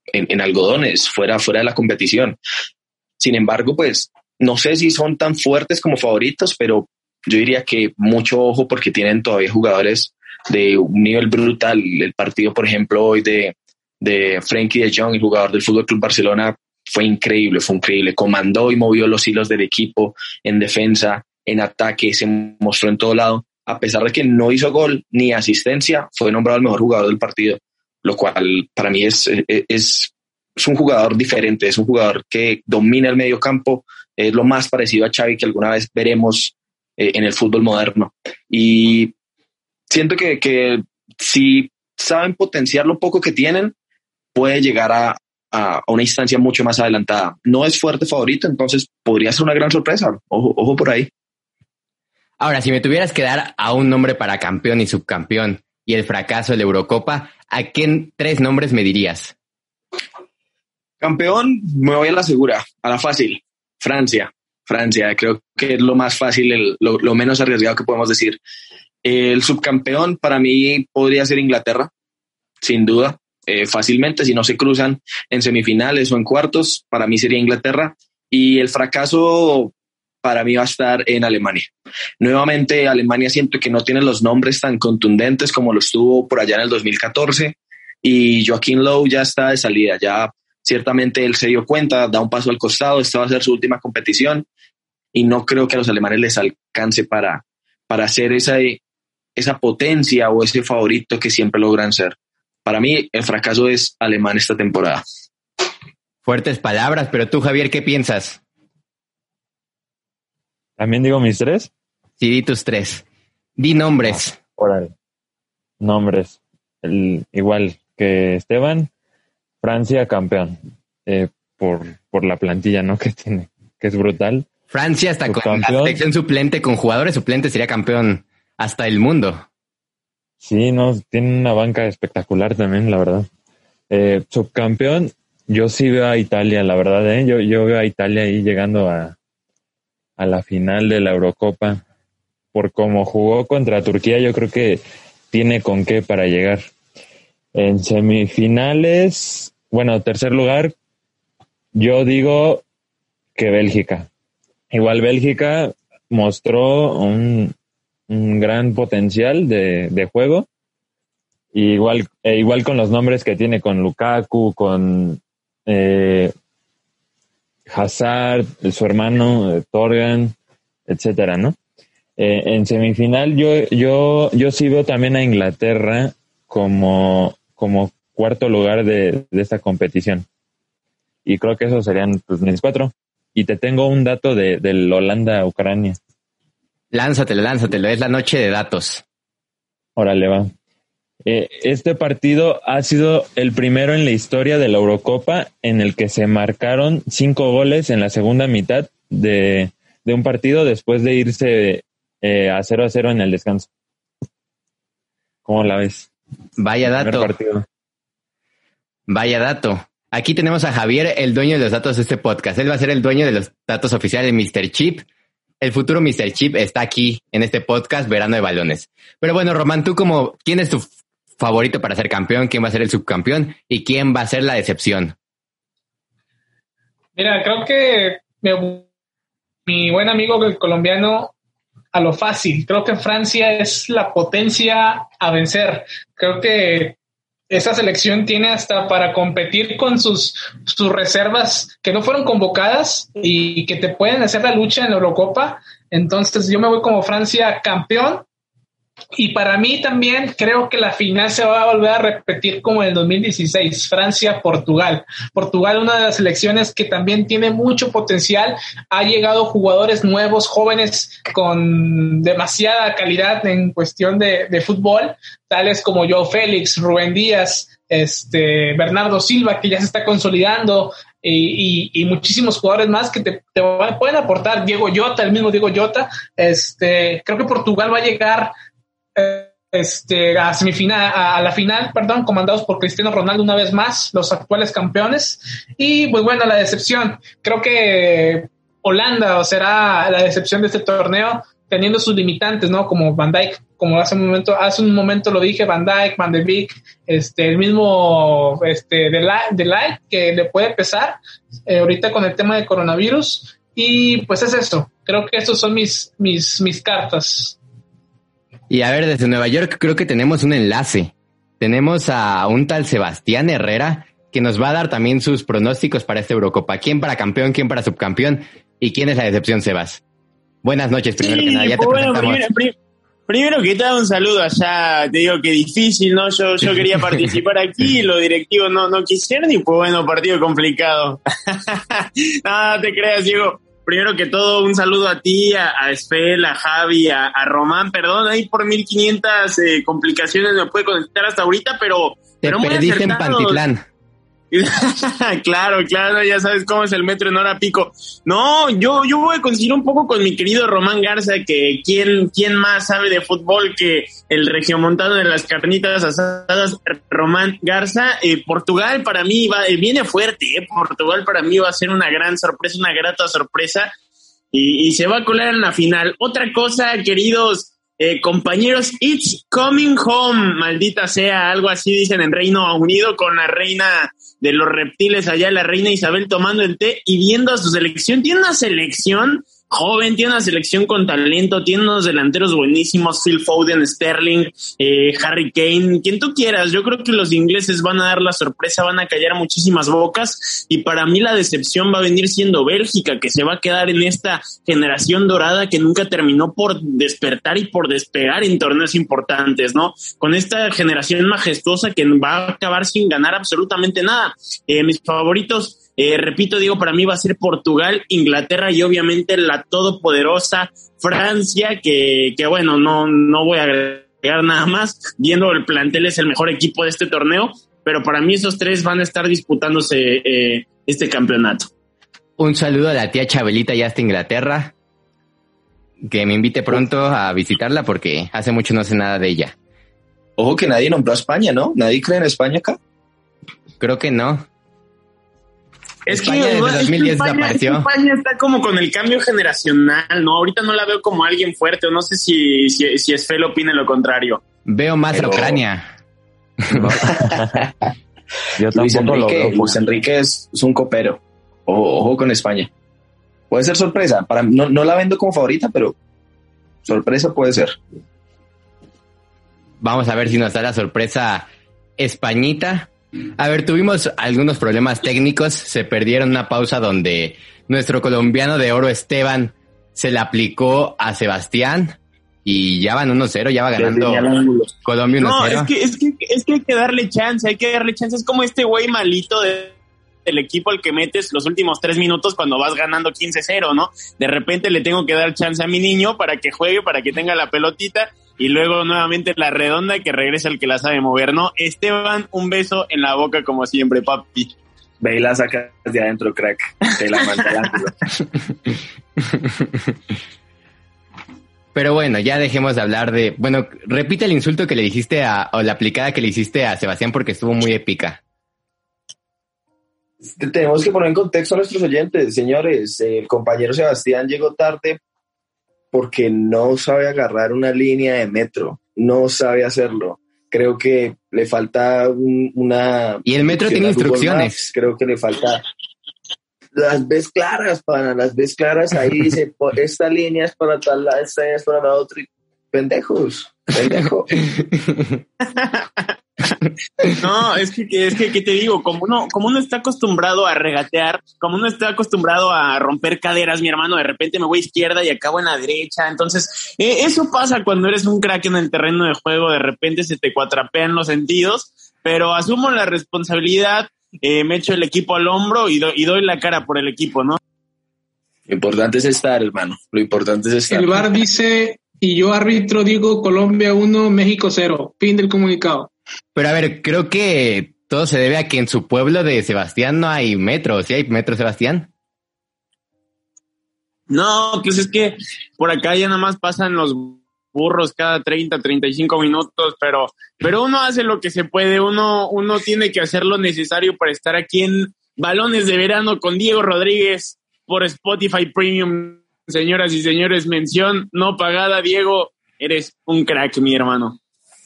D: en, en, algodones, fuera, fuera de la competición. Sin embargo, pues no sé si son tan fuertes como favoritos, pero yo diría que mucho ojo porque tienen todavía jugadores de un nivel brutal. El partido, por ejemplo, hoy de,
F: de Frenkie de Jong, el jugador del Fútbol Club Barcelona, fue increíble, fue increíble. Comandó y movió los hilos del equipo en defensa, en ataque, se mostró en todo lado. A pesar de que no hizo gol ni asistencia, fue nombrado el mejor jugador del partido, lo cual para mí es, es, es un jugador diferente, es un jugador que domina el medio campo, es lo más parecido a Xavi que alguna vez veremos eh, en el fútbol moderno. Y siento que, que si saben potenciar lo poco que tienen, puede llegar a, a, una instancia mucho más adelantada. No es fuerte favorito, entonces podría ser una gran sorpresa. Ojo, ojo por ahí.
B: Ahora, si me tuvieras que dar a un nombre para campeón y subcampeón y el fracaso de la Eurocopa, ¿a qué tres nombres me dirías?
F: Campeón, me voy a la segura, a la fácil. Francia. Francia, creo que es lo más fácil, lo, menos arriesgado que podemos decir. El subcampeón para mí podría ser Inglaterra, sin duda, eh, fácilmente, si no se cruzan en semifinales o en cuartos, para mí sería Inglaterra. Y el fracaso para mí va a estar en Alemania. Nuevamente, Alemania siento que no tiene los nombres tan contundentes como los tuvo por allá en el 2014 y Joaquín Lowe ya está de salida, ya Ciertamente él se dio cuenta, da un paso al costado, esta va a ser su última competición y no creo que a los alemanes les alcance para, para hacer esa, esa potencia o ese favorito que siempre logran ser. Para mí, el fracaso es alemán esta temporada.
B: Fuertes palabras, pero tú, Javier, ¿qué piensas?
E: ¿También digo mis tres?
B: Sí, di tus tres. Di nombres.
E: Nombres. El, igual que Esteban, Francia campeón eh, por, por la plantilla ¿no? que tiene, que es brutal.
B: Francia hasta con la selección suplente, con jugadores suplentes, sería campeón hasta el mundo.
E: Sí, no, tiene una banca espectacular también, la verdad. Eh, subcampeón, yo sí veo a Italia, la verdad, ¿eh? yo, yo veo a Italia ahí llegando a, a la final de la Eurocopa. Por cómo jugó contra Turquía, yo creo que tiene con qué para llegar. En semifinales, bueno, tercer lugar, yo digo que Bélgica. Igual Bélgica mostró un, gran potencial de, juego. igual, e igual con los nombres que tiene con Lukaku, con eh, Hazard, su hermano eh, Torgan, etcétera, ¿no? Eh, en semifinal yo, yo, yo sí veo también a Inglaterra como, como cuarto lugar de, esta competición. Y creo que esos serían pues, mis cuatro. Y te tengo un dato de, del Holanda-Ucrania.
B: Lánzatelo, lánzatelo. Es la noche de datos.
E: Órale, va. Eh, este partido ha sido el primero en la historia de la Eurocopa en el que se marcaron cinco goles en la segunda mitad de, un partido después de irse eh, a 0 a 0 en el descanso. ¿Cómo la ves?
B: Vaya dato. Vaya dato. Aquí tenemos a Javier, el dueño de los datos de este podcast. Él va a ser el dueño de los datos oficiales de Mr. Chip. El futuro Mr. Chip está aquí en este podcast Verano de Balones. Pero bueno, Román, tú como, ¿quién es tu favorito para ser campeón? ¿Quién va a ser el subcampeón? ¿Y quién va a ser la decepción?
C: Mira, creo que mi, mi buen amigo el colombiano a lo fácil. Creo que Francia es la potencia a vencer. Creo que esa selección tiene hasta para competir con sus, sus reservas que no fueron convocadas y que te pueden hacer la lucha en la Eurocopa. Entonces yo me voy como Francia campeón y para mí también creo que la final se va a volver a repetir como en el 2016, Francia-Portugal. Portugal, una de las selecciones que también tiene mucho potencial, ha llegado jugadores nuevos, jóvenes con demasiada calidad en cuestión de, de fútbol, tales como Joe Félix, Rubén Díaz, este, Bernardo Silva, que ya se está consolidando, y, y, muchísimos jugadores más que te, te, pueden aportar. Diego Jota, el mismo Diego Jota. Este, creo que Portugal va a llegar este, a semifinal, a, la final, perdón, comandados por Cristiano Ronaldo una vez más, los actuales campeones. Y pues bueno, la decepción. Creo que Holanda será la decepción de este torneo, teniendo sus limitantes, ¿no? Como Van Dijk, como hace un momento, hace un momento lo dije, Van Dijk, Van de Beek, este, el mismo, este, de Light, que le puede pesar, eh, ahorita con el tema de coronavirus. Y pues es eso. Creo que estos son mis, mis, mis cartas.
B: Y a ver, desde Nueva York creo que tenemos un enlace. tenemos a un tal Sebastián Herrera que nos va a dar también sus pronósticos para esta Eurocopa. ¿Quién para campeón, quién para subcampeón y quién es la decepción, Sebas? Buenas noches, primero que nada. Ya te
G: bueno, primero, primero, que todo, un saludo allá. Te digo que difícil, ¿no? Yo, yo quería participar aquí y los directivos no, no quisieron y pues bueno, partido complicado. Nada, te creas, Diego primero que todo, un saludo a ti, a, a Esfel, a Javi, a, a, Román. Perdón, ahí por 1500 eh, complicaciones me puede conectar hasta ahorita, pero.
B: Te
G: pero
B: perdiste en Pantitlán.
G: claro, claro, ya sabes cómo es el metro en hora pico. No, yo, yo voy a coincidir un poco con mi querido Román Garza, que quién, quién más sabe de fútbol que el regiomontano de las carnitas asadas, Román Garza. Eh, Portugal para mí va, eh, viene fuerte, eh. Portugal para mí va a ser una gran sorpresa, una grata sorpresa, y, y se va a colar en la final. Otra cosa, queridos eh, compañeros, it's coming home, maldita sea, algo así dicen en Reino Unido con la reina de los reptiles allá, la reina Isabel tomando el té y viendo a su selección. Tiene una selección joven, tiene una selección con talento, tiene unos delanteros buenísimos, Phil Foden, Sterling, eh, Harry Kane, quien tú quieras. Yo creo que los ingleses van a dar la sorpresa, van a callar muchísimas bocas y para mí la decepción va a venir siendo Bélgica, que se va a quedar en esta generación dorada que nunca terminó por despertar y por despegar en torneos importantes, ¿no? Con esta generación majestuosa que va a acabar sin ganar absolutamente nada. Eh, mis favoritos, eh, repito, digo, para mí va a ser Portugal, Inglaterra y obviamente la todopoderosa Francia, que, que bueno, no, no voy a agregar nada más. Viendo el plantel es el mejor equipo de este torneo, pero para mí esos tres van a estar disputándose eh, este campeonato.
B: Un saludo a la tía Chabelita ya hasta Inglaterra. Que me invite pronto a visitarla porque hace mucho no sé nada de ella.
D: Ojo que nadie nombró a España, ¿no? ¿Nadie cree en España acá?
B: Creo que no.
G: Es que, desde 2010 España, desapareció. España está como con el cambio generacional, ¿no? Ahorita no la veo como alguien fuerte, o no sé si, si, si Esfel opina lo contrario.
B: Veo más Pero... a Ucrania.
D: Yo Luis Enrique, veo, Luis Enrique es, es, un copero. Ojo, ojo, con España. Puede ser sorpresa. Para, no, no la vendo como favorita, pero sorpresa puede ser.
B: Vamos a ver si nos da la sorpresa Españita. A ver, tuvimos algunos problemas técnicos, se perdieron una pausa donde nuestro colombiano de oro Esteban se le aplicó a Sebastián y ya van 1-0, ya va ganando Colombia 1-0.
G: No, es que, es, que, es que hay que darle chance, hay que darle chance. Es como este güey malito de, del equipo al que metes los últimos tres minutos cuando vas ganando 15-0, ¿no? De repente le tengo que dar chance a mi niño para que juegue, para que tenga la pelotita y luego nuevamente la redonda que regresa el que la sabe mover, ¿no? Esteban, un beso en la boca como siempre, papi.
D: Ve y la sacas de adentro, crack. Te la manda
B: Pero bueno, ya dejemos de hablar de. Bueno, repite el insulto que le dijiste a. o la aplicada que le hiciste a Sebastián porque estuvo muy épica.
D: Tenemos que poner en contexto a nuestros oyentes, señores. El compañero Sebastián llegó tarde porque no sabe agarrar una línea de metro, no sabe hacerlo. Creo que le falta un, una...
B: Y el metro tiene instrucciones.
D: Creo que le falta... Las ves claras, para las ves claras, ahí dice, esta línea es para tal, esta es para la otra. Pendejos, pendejo.
G: No, es que, es que, ¿qué te digo? Como uno, como uno está acostumbrado a regatear, como uno está acostumbrado a romper caderas, mi hermano, de repente me voy a izquierda y acabo en la derecha. Entonces, eh, eso pasa cuando eres un crack en el terreno de juego, de repente se te cuatrapean los sentidos, pero asumo la responsabilidad, eh, me echo el equipo al hombro y, do, y doy la cara por el equipo, ¿no?
D: Lo importante es estar, hermano. Lo importante es estar.
C: El bar dice, y yo árbitro digo Colombia 1, México 0. Fin del comunicado.
B: Pero a ver, creo que todo se debe a que en su pueblo de Sebastián no hay metro. ¿Sí hay metro, Sebastián?
G: No, pues es que por acá ya nada más pasan los burros cada 30, 35 minutos, pero, pero uno hace lo que se puede, uno, uno tiene que hacer lo necesario para estar aquí en Balones de Verano con Diego Rodríguez por Spotify Premium. Señoras y señores, mención no pagada, Diego, eres un crack, mi hermano.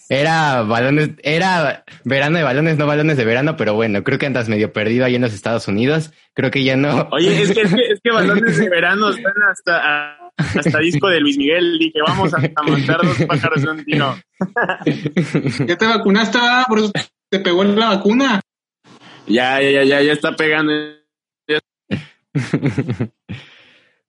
B: Era balones, era verano de balones, no balones de verano, pero bueno, creo que andas medio perdido ahí en los Estados Unidos. Creo que ya no.
G: Oye, es que, es que, es que balones de verano están hasta, hasta disco de Luis Miguel. Dije, vamos a, matar dos pájaros de un tiro.
C: ya te vacunaste, por eso te pegó la vacuna.
G: Ya, ya, ya, ya está pegando.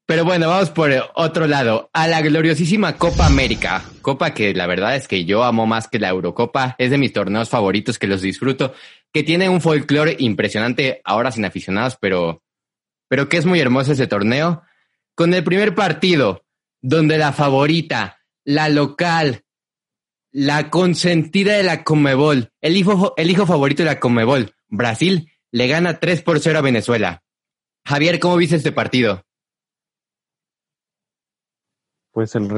B: Pero bueno, vamos por otro lado, a la gloriosísima Copa América. Copa que la verdad es que yo amo más que la Eurocopa. Es de mis torneos favoritos que los disfruto. Que tiene un folclore impresionante, ahora sin aficionados, pero, pero que es muy hermoso ese torneo. Con el primer partido, donde la favorita, la local, la consentida de la Comebol, el hijo, el hijo favorito de la Comebol, Brasil, le gana 3 por 0 a Venezuela. Javier, ¿cómo viste este partido?
E: Pues el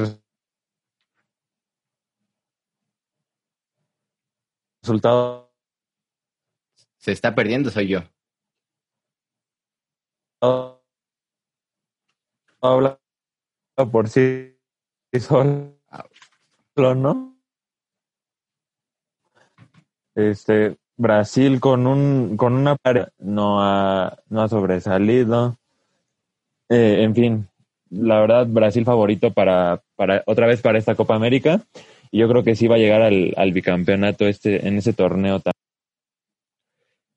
E: resultado
B: se está perdiendo, soy yo.
E: Habla por sí solo, ¿no? Este, Brasil con un con una pared no ha, no ha sobresalido. Eh, en fin, la verdad, Brasil favorito para, para otra vez para esta Copa América. Y yo creo que sí va a llegar al, bicampeonato este, en ese torneo.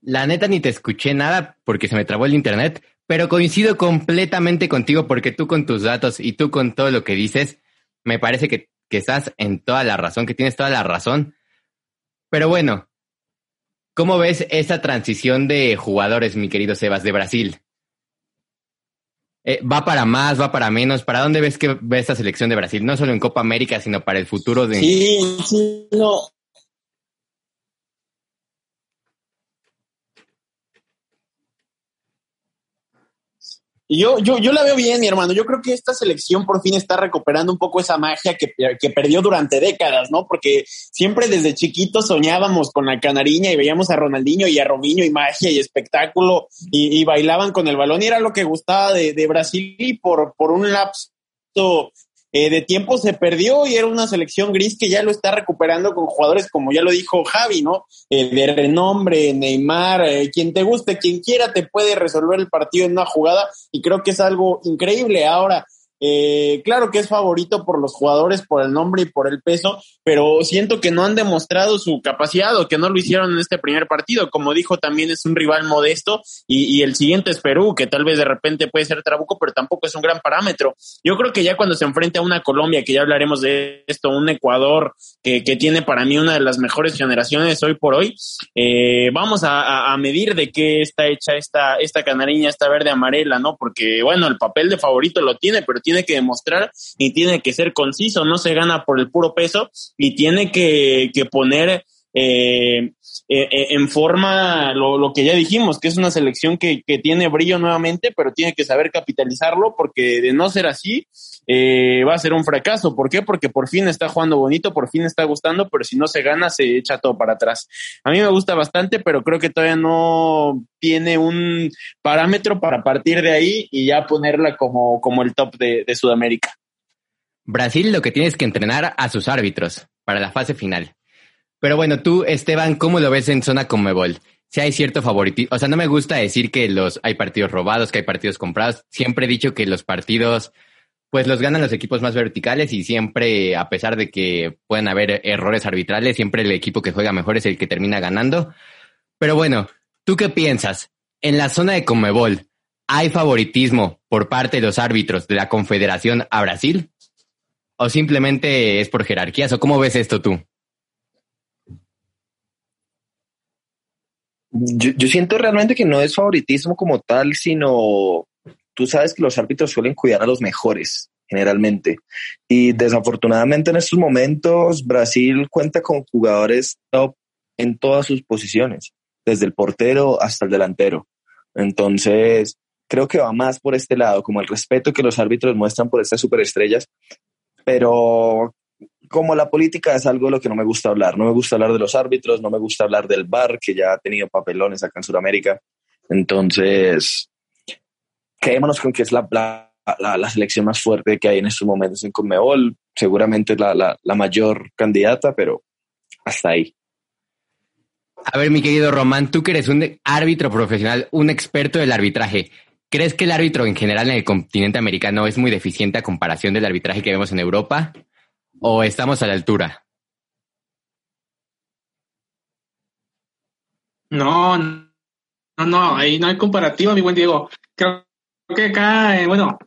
B: La neta ni te escuché nada porque se me trabó el internet, pero coincido completamente contigo porque tú con tus datos y tú con todo lo que dices, me parece que, que estás en toda la razón, que tienes toda la razón. Pero bueno, ¿cómo ves esa transición de jugadores, mi querido Sebas, de Brasil? Eh, ¿Va para más, va para menos? ¿Para dónde ves que va esta selección de Brasil? No solo en Copa América, sino para el futuro de...
G: Sí, sí, no. Yo, yo, yo la veo bien, mi hermano. Yo creo que esta selección por fin está recuperando un poco esa magia que, que, perdió durante décadas, ¿no? Porque siempre desde chiquitos soñábamos con la canariña y veíamos a Ronaldinho y a Robinho y magia y espectáculo y, bailaban con el balón y era lo que gustaba de, de Brasil y por, por un lapso eh, de tiempo se perdió y era una selección gris que ya lo está recuperando con jugadores como ya lo dijo Javi, ¿no? Eh, de renombre, Neymar, eh, quien te guste, quien quiera te puede resolver el partido en una jugada y creo que es algo increíble. Ahora, eh, claro que es favorito por los jugadores, por el nombre y por el peso, pero siento que no han demostrado su capacidad o que no lo hicieron en este primer partido. Como dijo, también es un rival modesto y, el siguiente es Perú, que tal vez de repente puede ser Trabuco, pero tampoco es un gran parámetro. Yo creo que ya cuando se enfrente a una Colombia, que ya hablaremos de esto, un Ecuador que, tiene para mí una de las mejores generaciones hoy por hoy, eh, vamos a, medir de qué está hecha esta, esta canariña, esta verde amarela, ¿no? Porque, bueno, el papel de favorito lo tiene, pero tiene tiene que demostrar y tiene que ser conciso, no se gana por el puro peso y tiene que, poner eh, eh, eh, en forma lo, que ya dijimos, que es una selección que, que, tiene brillo nuevamente, pero tiene que saber capitalizarlo porque de no ser así, eh, va a ser un fracaso. ¿Por qué? Porque por fin está jugando bonito, por fin está gustando, pero si no se gana, se echa todo para atrás. A mí me gusta bastante, pero creo que todavía no tiene un parámetro para partir de ahí y ya ponerla como, como el top de, Sudamérica.
B: Brasil lo que tiene es que entrenar a sus árbitros para la fase final. Pero bueno, tú, Esteban, ¿cómo lo ves en zona Conmebol? Si hay cierto favoritismo, o sea, no me gusta decir que los hay partidos robados, que hay partidos comprados. Siempre he dicho que los partidos pues los ganan los equipos más verticales y siempre, a pesar de que pueden haber errores arbitrales, siempre el equipo que juega mejor es el que termina ganando. Pero bueno, ¿tú qué piensas? En la zona de Comebol, ¿hay favoritismo por parte de los árbitros de la Confederación a Brasil? ¿O simplemente es por jerarquías? ¿O cómo ves esto tú?
F: Yo, yo siento realmente que no es favoritismo como tal, sino tú sabes que los árbitros suelen cuidar a los mejores generalmente. Y desafortunadamente en estos momentos Brasil cuenta con jugadores top en todas sus posiciones, desde el portero hasta el delantero. Entonces, creo que va más por este lado, como el respeto que los árbitros muestran por estas superestrellas, pero como la política es algo de lo que no me gusta hablar. No me gusta hablar de los árbitros, no me gusta hablar del bar, que ya ha tenido papelones acá en Sudamérica. Entonces, quedémonos con que es la, la, selección más fuerte que hay en estos momentos en Conmebol. Seguramente la, la mayor candidata, pero hasta ahí.
B: A ver, mi querido Román, tú que eres un árbitro profesional, un experto del arbitraje, ¿Crees que el árbitro en general en el continente americano es muy deficiente a comparación del arbitraje que vemos en Europa? ¿O estamos a la altura?
C: No, no, no, ahí no hay comparativa, mi buen Diego. Creo que acá, eh, bueno,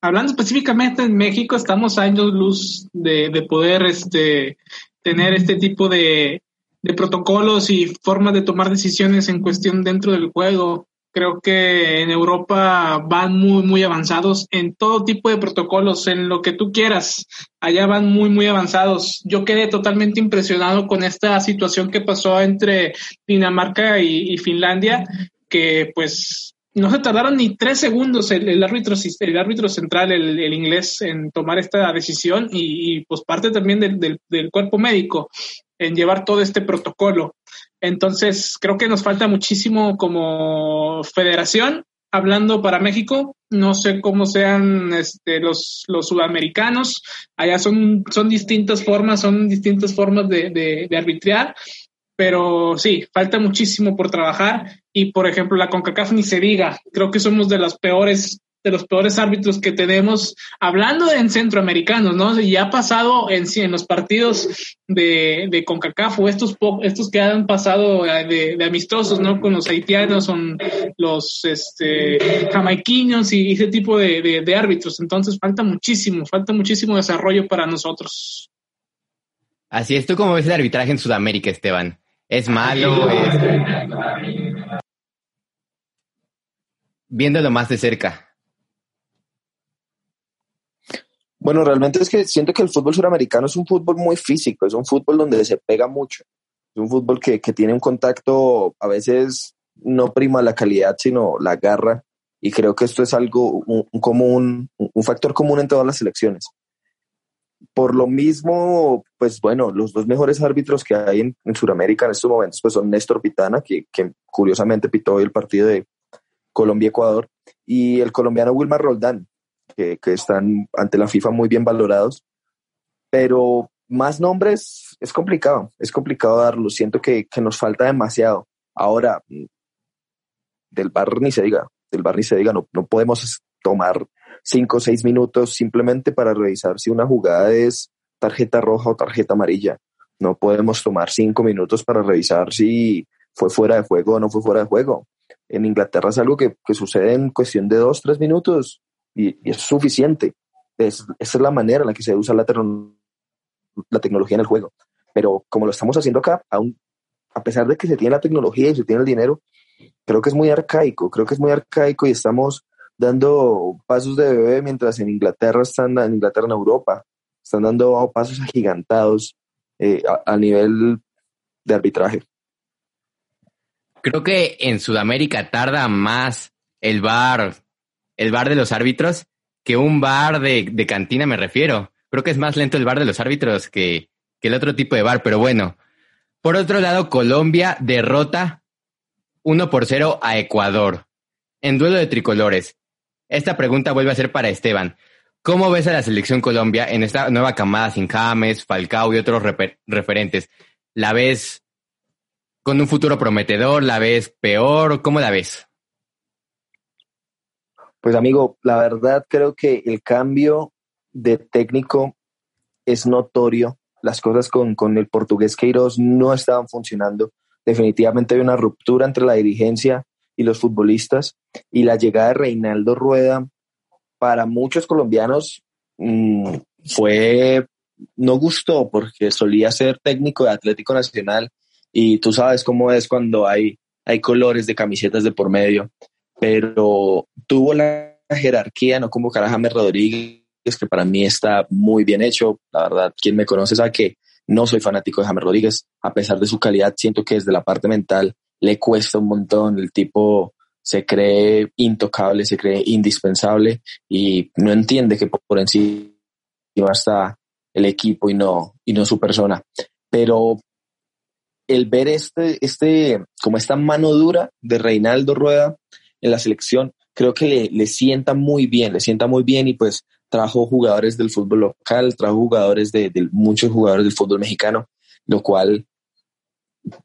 C: hablando específicamente en México, estamos años luz de, de poder este, tener este tipo de, de protocolos y formas de tomar decisiones en cuestión dentro del juego. Creo que en Europa van muy, muy avanzados en todo tipo de protocolos, en lo que tú quieras. Allá van muy, muy avanzados. Yo quedé totalmente impresionado con esta situación que pasó entre Dinamarca y, Finlandia, que pues no se tardaron ni tres segundos el, árbitro, el árbitro central, el, inglés, en tomar esta decisión y, pues parte también del, del cuerpo médico en llevar todo este protocolo. Entonces, creo que nos falta muchísimo como federación. Hablando para México, no sé cómo sean este, los, los sudamericanos. Allá son, son distintas formas, son distintas formas de, de, de arbitrar. Pero sí, falta muchísimo por trabajar. Y por ejemplo, la CONCACAF ni se diga. Creo que somos de las peores de los peores árbitros que tenemos, hablando en centroamericanos, ¿no? Y ha pasado en, en los partidos de, de CONCACAF o estos, estos que han pasado de, de, amistosos, ¿no? Con los haitianos, son los este, jamaiquinos y ese tipo de, de árbitros. Entonces falta muchísimo, falta muchísimo desarrollo para nosotros.
B: Así es, ¿tú cómo ves el arbitraje en Sudamérica, Esteban? ¿Es malo? Viéndolo más de cerca.
F: Bueno, realmente es que siento que el fútbol suramericano es un fútbol muy físico, es un fútbol donde se pega mucho, es un fútbol que, que tiene un contacto, a veces no prima la calidad, sino la garra, y creo que esto es algo un, común, un factor común en todas las selecciones. Por lo mismo, pues bueno, los dos mejores árbitros que hay en, en Sudamérica en estos momentos pues son Néstor Pitana, que, curiosamente pitó hoy el partido de Colombia-Ecuador, y el colombiano Wilmar Roldán, que, están ante la FIFA muy bien valorados, pero más nombres es complicado, es complicado darlos, siento que, nos falta demasiado. Ahora, del bar ni se diga, del bar ni se diga, no, no podemos tomar cinco o seis minutos simplemente para revisar si una jugada es tarjeta roja o tarjeta amarilla. No podemos tomar cinco minutos para revisar si fue fuera de juego o no fue fuera de juego. En Inglaterra es algo que, que sucede en cuestión de dos, tres minutos y, es suficiente. Es, esa es la manera en la que se usa la, la tecnología en el juego. Pero como lo estamos haciendo acá, aún, a pesar de que se tiene la tecnología y se tiene el dinero, creo que es muy arcaico, creo que es muy arcaico y estamos dando pasos de bebé mientras en Inglaterra están, en Inglaterra, en Europa, están dando pasos agigantados eh, a, nivel de arbitraje.
B: Creo que en Sudamérica tarda más el VAR el bar de los árbitros que un bar de, cantina me refiero. Creo que es más lento el bar de los árbitros que, que el otro tipo de bar, pero bueno. Por otro lado, Colombia derrota 1 por 0 a Ecuador en duelo de tricolores. Esta pregunta vuelve a ser para Esteban. ¿Cómo ves a la selección Colombia en esta nueva camada sin James, Falcao y otros referentes? ¿La ves con un futuro prometedor? ¿La ves peor? ¿Cómo la ves?
F: Pues amigo, la verdad creo que el cambio de técnico es notorio. Las cosas con, con el portugués Queiroz no estaban funcionando. Definitivamente hay una ruptura entre la dirigencia y los futbolistas. Y la llegada de Reinaldo Rueda, para muchos colombianos, mm, fue, no gustó porque solía ser técnico de Atlético Nacional y tú sabes cómo es cuando hay, hay colores de camisetas de por medio pero tuvo la jerarquía, no convocar a James Rodríguez, que para mí está muy bien hecho. La verdad, quien me conoce sabe que no soy fanático de James Rodríguez, a pesar de su calidad, siento que desde la parte mental le cuesta un montón. El tipo se cree intocable, se cree indispensable y no entiende que por encima está el equipo y no, y no su persona. Pero el ver este, este, como esta mano dura de Reinaldo Rueda, en la selección, creo que le, sienta muy bien, le sienta muy bien y pues trajo jugadores del fútbol local, trajo jugadores de, muchos jugadores del fútbol mexicano, lo cual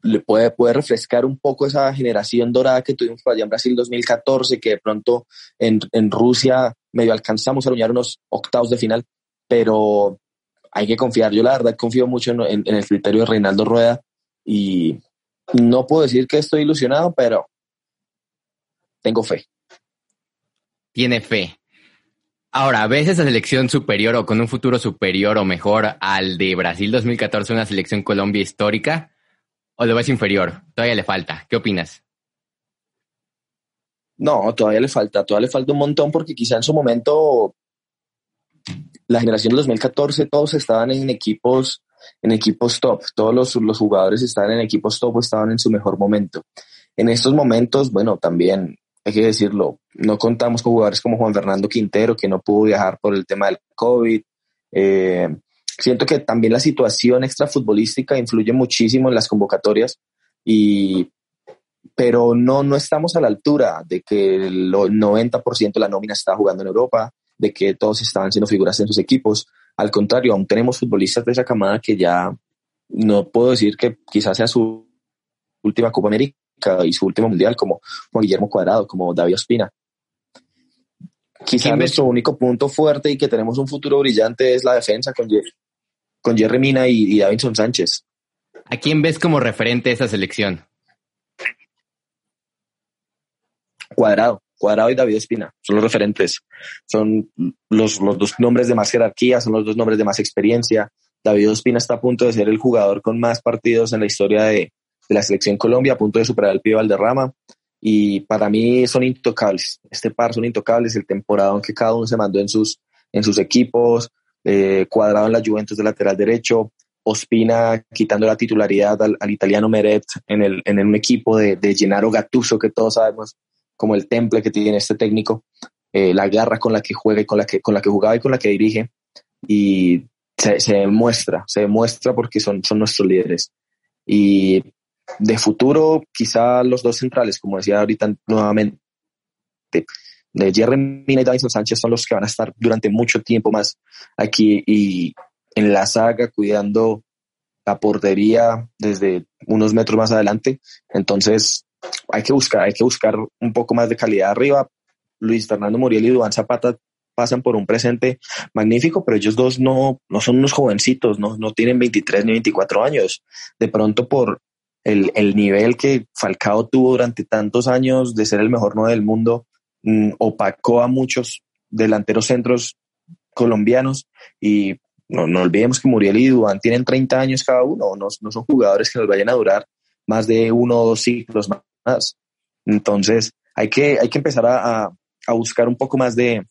F: le puede, puede refrescar un poco esa generación dorada que tuvimos allá en Brasil 2014, que de pronto en, en Rusia medio alcanzamos a luchar unos octavos de final, pero hay que confiar. Yo la verdad confío mucho en, en, el criterio de Reinaldo Rueda y no puedo decir que estoy ilusionado, pero tengo fe.
B: Tiene fe. Ahora, ¿ves esa selección superior o con un futuro superior o mejor al de Brasil 2014, una selección Colombia histórica? ¿O lo ves inferior? Todavía le falta. ¿Qué opinas?
F: No, todavía le falta, todavía le falta un montón porque quizá en su momento la generación del 2014 todos estaban en equipos en equipos top, todos los, los jugadores estaban en equipos top o estaban en su mejor momento. En estos momentos, bueno, también hay que decirlo, no contamos con jugadores como Juan Fernando Quintero, que no pudo viajar por el tema del COVID. Eh, siento que también la situación extrafutbolística influye muchísimo en las convocatorias, y, pero no, no estamos a la altura de que el 90% de la nómina está jugando en Europa, de que todos estaban siendo figuras en sus equipos. Al contrario, aún tenemos futbolistas de esa camada que ya no puedo decir que quizás sea su última Copa América y su último mundial, como Juan Guillermo Cuadrado, como David Ospina. Quizás nuestro único punto fuerte y que tenemos un futuro brillante es la defensa con, con Jerry Mina y, y Davinson Sánchez.
B: ¿A quién ves como referente de esa selección?
F: Cuadrado. Cuadrado y David Espina son los referentes. Son los, los dos nombres de más jerarquía, son los dos nombres de más experiencia. David Espina está a punto de ser el jugador con más partidos en la historia de, de la selección Colombia, a punto de superar al Pío Valderrama. Y para mí son intocables. Este par son intocables. El temporada que cada uno se mandó en sus, en sus equipos. Eh, cuadrado en la Juventus de lateral derecho. Ospina quitando la titularidad al, al italiano Meret en, el, en un equipo de, de Gennaro Gattuso, que todos sabemos como el temple que tiene este técnico, eh, la garra con la que juega y con la que, con la que jugaba y con la que dirige. Y se, se demuestra, se demuestra porque son, son nuestros líderes. Y de futuro, quizá los dos centrales, como decía ahorita nuevamente, de Jerry Mina y Davison Sánchez son los que van a estar durante mucho tiempo más aquí y en la saga cuidando la portería desde unos metros más adelante. Entonces, hay que buscar, hay que buscar un poco más de calidad arriba. Luis Fernando Muriel y Duan Zapata pasan por un presente magnífico, pero ellos dos no, no son unos jovencitos, no, no tienen 23 ni 24 años. De pronto por el, el nivel que Falcao tuvo durante tantos años de ser el mejor no del mundo, mm, opacó a muchos delanteros centros colombianos y no, no olvidemos que Muriel y Duan tienen 30 años cada uno, no, no son jugadores que nos vayan a durar más de uno o dos ciclos más. Entonces, hay que, hay que empezar a, a buscar un poco más de,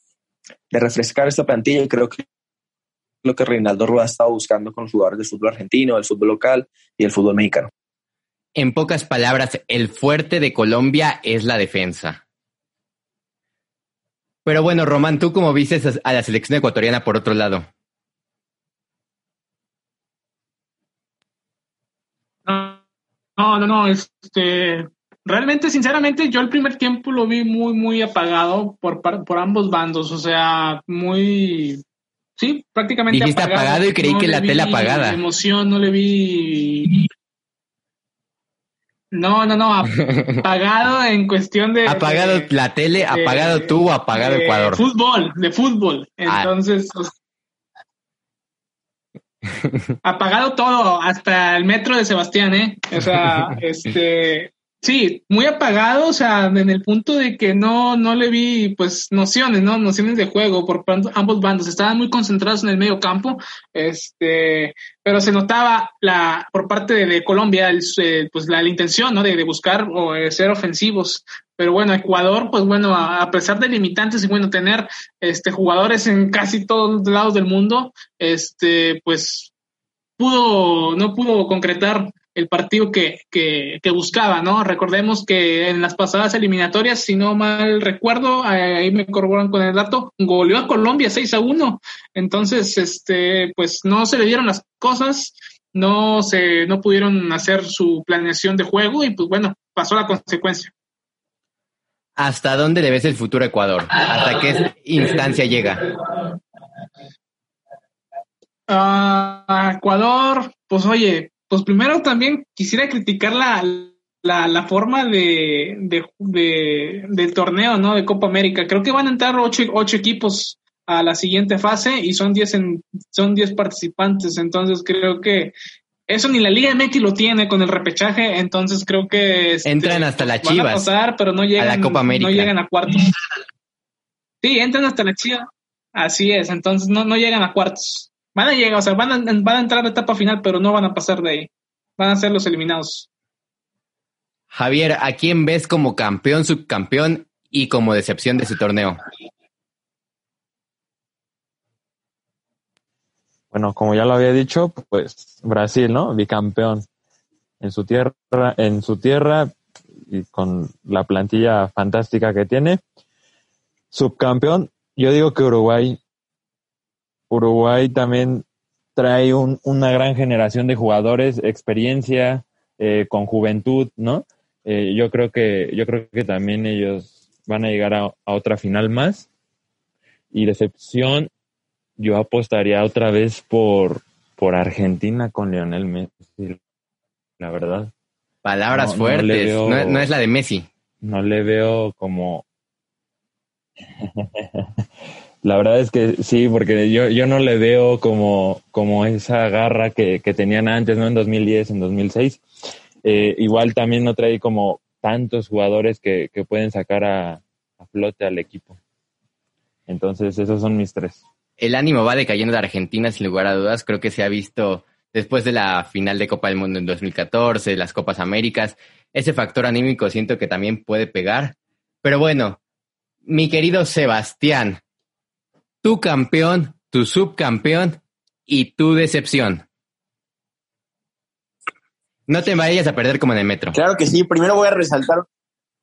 F: de, refrescar esta plantilla y creo que lo que Reinaldo Rueda ha estado buscando con los jugadores del fútbol argentino, del fútbol local y el fútbol mexicano.
B: En pocas palabras, el fuerte de Colombia es la defensa. Pero bueno, Román, ¿tú cómo viste a la selección ecuatoriana por otro lado?
C: No, no, no, este, realmente, sinceramente, yo el primer tiempo lo vi muy, muy apagado por, por ambos bandos, o sea, muy, sí, prácticamente
B: Dijiste apagado, apagado y creí no que la tela apagada.
C: Emoción, no le vi. No, no, no, apagado en cuestión de.
B: Apagado
C: de,
B: la tele, apagado de, tú, apagado
C: de
B: Ecuador.
C: Fútbol, de fútbol. Entonces, ah. apagado todo, hasta el metro de Sebastián, ¿eh? O sea, este, sí, muy apagado, o sea, en el punto de que no, no le vi, pues, nociones, ¿no? Nociones de juego por ambos bandos, estaban muy concentrados en el medio campo, este, pero se notaba la, por parte de, Colombia, el, pues, la, intención, ¿no? De, buscar o de ser ofensivos, pero bueno, Ecuador, pues bueno, a, a, pesar de limitantes y bueno, tener este jugadores en casi todos lados del mundo, este, pues pudo, no pudo concretar el partido que, que, que, buscaba, ¿no? Recordemos que en las pasadas eliminatorias, si no mal recuerdo, ahí me corroboran con el dato, goleó a Colombia 6 a 1. Entonces, este, pues no se le dieron las cosas, no se, no pudieron hacer su planeación de juego y pues bueno, pasó la consecuencia.
B: ¿Hasta dónde le ves el futuro Ecuador? ¿Hasta qué instancia llega?
C: Uh, Ecuador, pues oye, pues primero también quisiera criticar la, la, la forma de, de, de, del torneo, ¿no? De Copa América. Creo que van a entrar ocho, ocho equipos a la siguiente fase y son diez en, son diez participantes. Entonces creo que eso ni la Liga MX lo tiene con el repechaje, entonces creo que este,
B: entran hasta la
C: van
B: Chivas
C: a pasar, pero no llegan
B: a la Copa América.
C: no llegan a cuartos. Sí, entran hasta la Chivas. Así es, entonces no, no llegan a cuartos. Van a llegar, o sea, van a, van a entrar a la etapa final, pero no van a pasar de ahí. Van a ser los eliminados.
B: Javier, ¿a quién ves como campeón, subcampeón y como decepción de su torneo?
E: Bueno, como ya lo había dicho, pues Brasil, ¿no? Bicampeón en su tierra, en su tierra y con la plantilla fantástica que tiene. Subcampeón, yo digo que Uruguay. Uruguay también trae un, una gran generación de jugadores, experiencia, eh, con juventud, ¿no? Eh, yo creo que, yo creo que también ellos van a llegar a, a otra final más. Y decepción, yo apostaría otra vez por, por Argentina con Lionel Messi, la verdad.
B: Palabras
E: No,
B: fuertes,
E: veo-
B: no, no es la de Messi.
E: No le veo como... la verdad es que sí, porque yo, yo no le veo como, como esa garra que, que tenían antes, ¿no? En 2010, en 2006. Eh, igual también no trae como tantos jugadores que, que pueden sacar a, a flote al equipo. Entonces, esos son mis tres.
B: El ánimo va decayendo de Argentina sin lugar a dudas. Creo que se ha visto después de la final de Copa del Mundo en 2014, las Copas Américas. Ese factor anímico siento que también puede pegar. Pero bueno, mi querido Sebastián, tu campeón, tu subcampeón y tu decepción. No te vayas a perder como en el metro.
G: Claro que sí, primero voy a resaltar.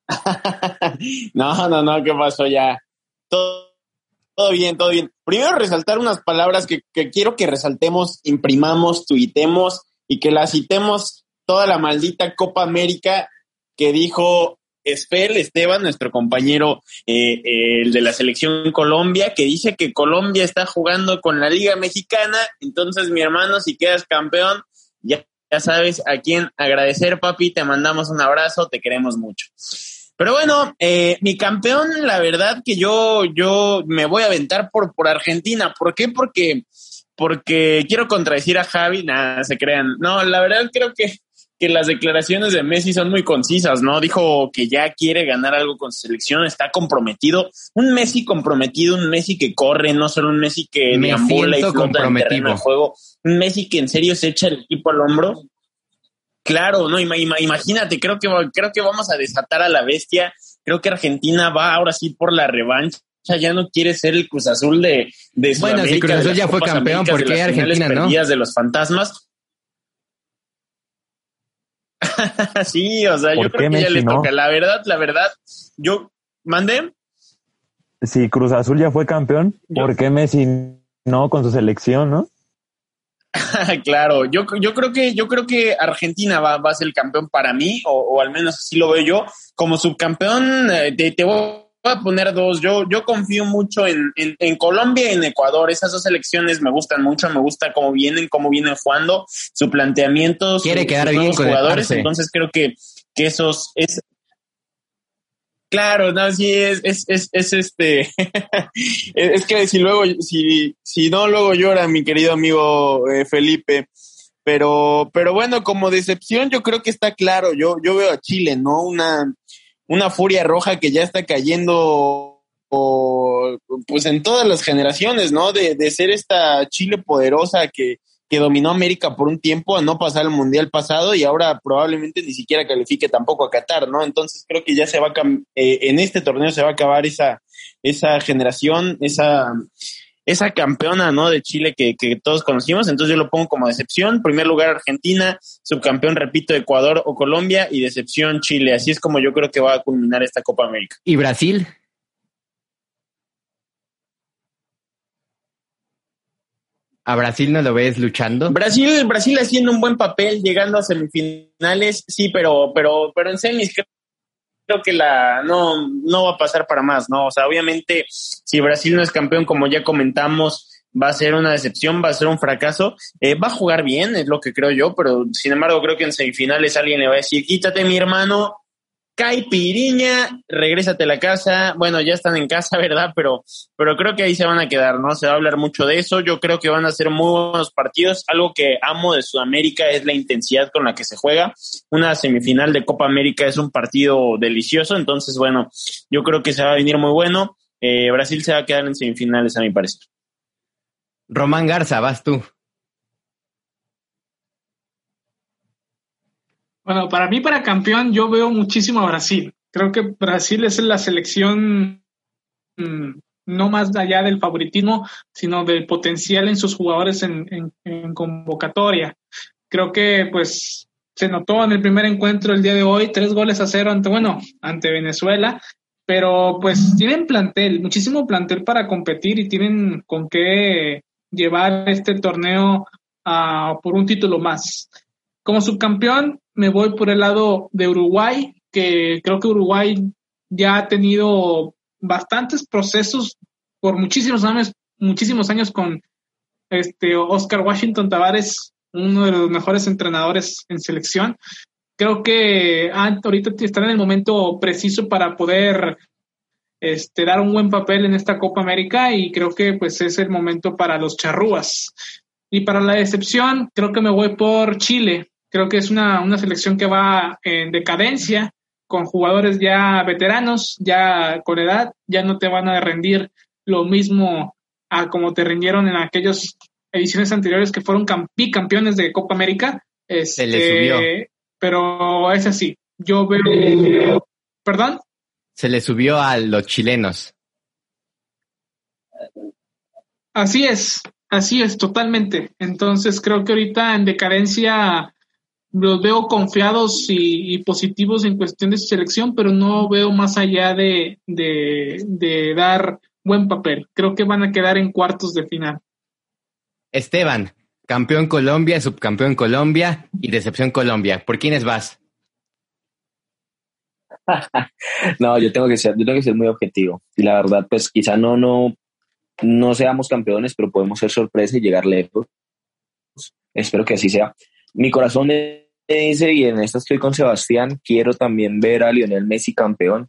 G: no, no, no, ¿qué pasó ya? Todo, todo bien, todo bien. Primero resaltar unas palabras que, que quiero que resaltemos, imprimamos, tuitemos y que las citemos toda la maldita Copa América que dijo Esfel Esteban, nuestro compañero eh, eh, el de la selección Colombia, que dice que Colombia está jugando con la Liga Mexicana. Entonces, mi hermano, si quedas campeón, ya ya sabes a quién agradecer, papi. Te mandamos un abrazo, te queremos mucho. Pero bueno, eh, mi campeón, la verdad que yo, yo me voy a aventar por, por Argentina. ¿Por qué? Porque, porque quiero contradecir a Javi, nada, se crean. No, la verdad creo que, que las declaraciones de Messi son muy concisas, ¿no? Dijo que ya quiere ganar algo con su selección, está comprometido. Un Messi comprometido, un Messi que corre, no solo un Messi que
B: Me
G: deambula y flota en terreno de juego. Un Messi que en serio se echa el equipo al hombro. Claro, no, ima- ima- imagínate, creo que, creo que vamos a desatar a la bestia. Creo que Argentina va ahora sí por la revancha. Ya no quiere ser el Cruz Azul de, de
B: Bueno, si Cruz Azul ya fue campeón, ¿por qué Argentina no?
G: de los fantasmas. sí, o sea, yo
E: ¿Por
G: creo que ya le toca. La verdad, la verdad, yo mandé.
E: Si Cruz Azul ya fue campeón,
G: Yo-
E: ¿por qué Messi no con su selección, no?
G: claro, yo, yo creo que yo creo que Argentina va, va a ser el campeón para mí, o, o al menos así lo veo yo. Como subcampeón, eh, te, te voy a poner dos. Yo, yo confío mucho en, en, en Colombia y en Ecuador. Esas dos selecciones me gustan mucho, me gusta cómo vienen, cómo vienen jugando, su planteamiento, su-
B: Quiere quedar
G: sus
B: bien con
G: jugadores. Entonces creo que, que esos es Claro, no, sí, es, es, es, es este, es que si luego, si, si no, luego llora mi querido amigo eh, Felipe, pero, pero bueno, como decepción yo creo que está claro, yo, yo veo a Chile, ¿no? Una, una furia roja que ya está cayendo, pues en todas las generaciones, ¿no? De, de ser esta Chile poderosa que, que dominó América por un tiempo a no pasar el mundial pasado y ahora probablemente ni siquiera califique tampoco a Qatar, ¿no? Entonces creo que ya se va a eh, en este torneo se va a acabar esa, esa generación, esa, esa campeona, ¿no? De Chile que, que todos conocimos. Entonces yo lo pongo como decepción. Primer lugar Argentina, subcampeón, repito, Ecuador o Colombia y decepción Chile. Así es como yo creo que va a culminar esta Copa América.
B: ¿Y Brasil? ¿A Brasil no lo ves luchando?
G: Brasil, Brasil haciendo un buen papel, llegando a semifinales, sí, pero, pero, pero en semis creo, creo que la no, no va a pasar para más, ¿no? O sea, obviamente, si Brasil no es campeón, como ya comentamos, va a ser una decepción, va a ser un fracaso. Eh, va a jugar bien, es lo que creo yo, pero sin embargo creo que en semifinales alguien le va a decir, quítate mi hermano, Caipiriña, regrésate a la casa. Bueno, ya están en casa, ¿verdad? Pero, pero creo que ahí se van a quedar, ¿no? Se va a hablar mucho de eso. Yo creo que van a ser muy buenos partidos. Algo que amo de Sudamérica es la intensidad con la que se juega. Una semifinal de Copa América es un partido delicioso. Entonces, bueno, yo creo que se va a venir muy bueno. Eh, Brasil se va a quedar en semifinales, a mi parecer.
B: Román Garza, vas tú.
C: Bueno, para mí, para campeón, yo veo muchísimo a Brasil. Creo que Brasil es la selección mm, no más allá del favoritismo, sino del potencial en sus jugadores en, convocatoria. Creo que pues se notó en el primer encuentro el día de hoy, tres goles a cero ante, bueno, ante Venezuela, pero pues tienen plantel, muchísimo plantel para competir y tienen con qué llevar este torneo a, por un título más. Como subcampeón, me voy por el lado de Uruguay, que creo que Uruguay ya ha tenido bastantes procesos por muchísimos años, muchísimos años con este Oscar Washington Tavares, uno de los mejores entrenadores en selección. Creo que ahorita están en el momento preciso para poder este, dar un buen papel en esta Copa América y creo que pues es el momento para los charrúas. Y para la decepción, creo que me voy por Chile. Creo que es una, una selección que va en decadencia, con jugadores ya veteranos, ya con edad, ya no te van a rendir lo mismo a como te rindieron en aquellas ediciones anteriores que fueron bicampeones de Copa América.
B: Se le subió.
C: Este, pero es así. Yo veo. ¿Perdón?
B: Se le subió a los chilenos.
C: Así es, así es, totalmente. Entonces creo que ahorita en decadencia los veo confiados y, positivos en cuestión de su selección, pero no veo más allá de, de, dar buen papel. Creo que van a quedar en cuartos de final.
B: Esteban, campeón Colombia, subcampeón Colombia y decepción Colombia. ¿Por quiénes vas?
F: no, yo tengo que ser, yo tengo que ser muy objetivo. Y la verdad, pues quizá no, no, no seamos campeones, pero podemos ser sorpresa y llegar lejos. Espero que así sea. Mi corazón es dice, y en esta estoy con Sebastián, quiero también ver a Lionel Messi campeón.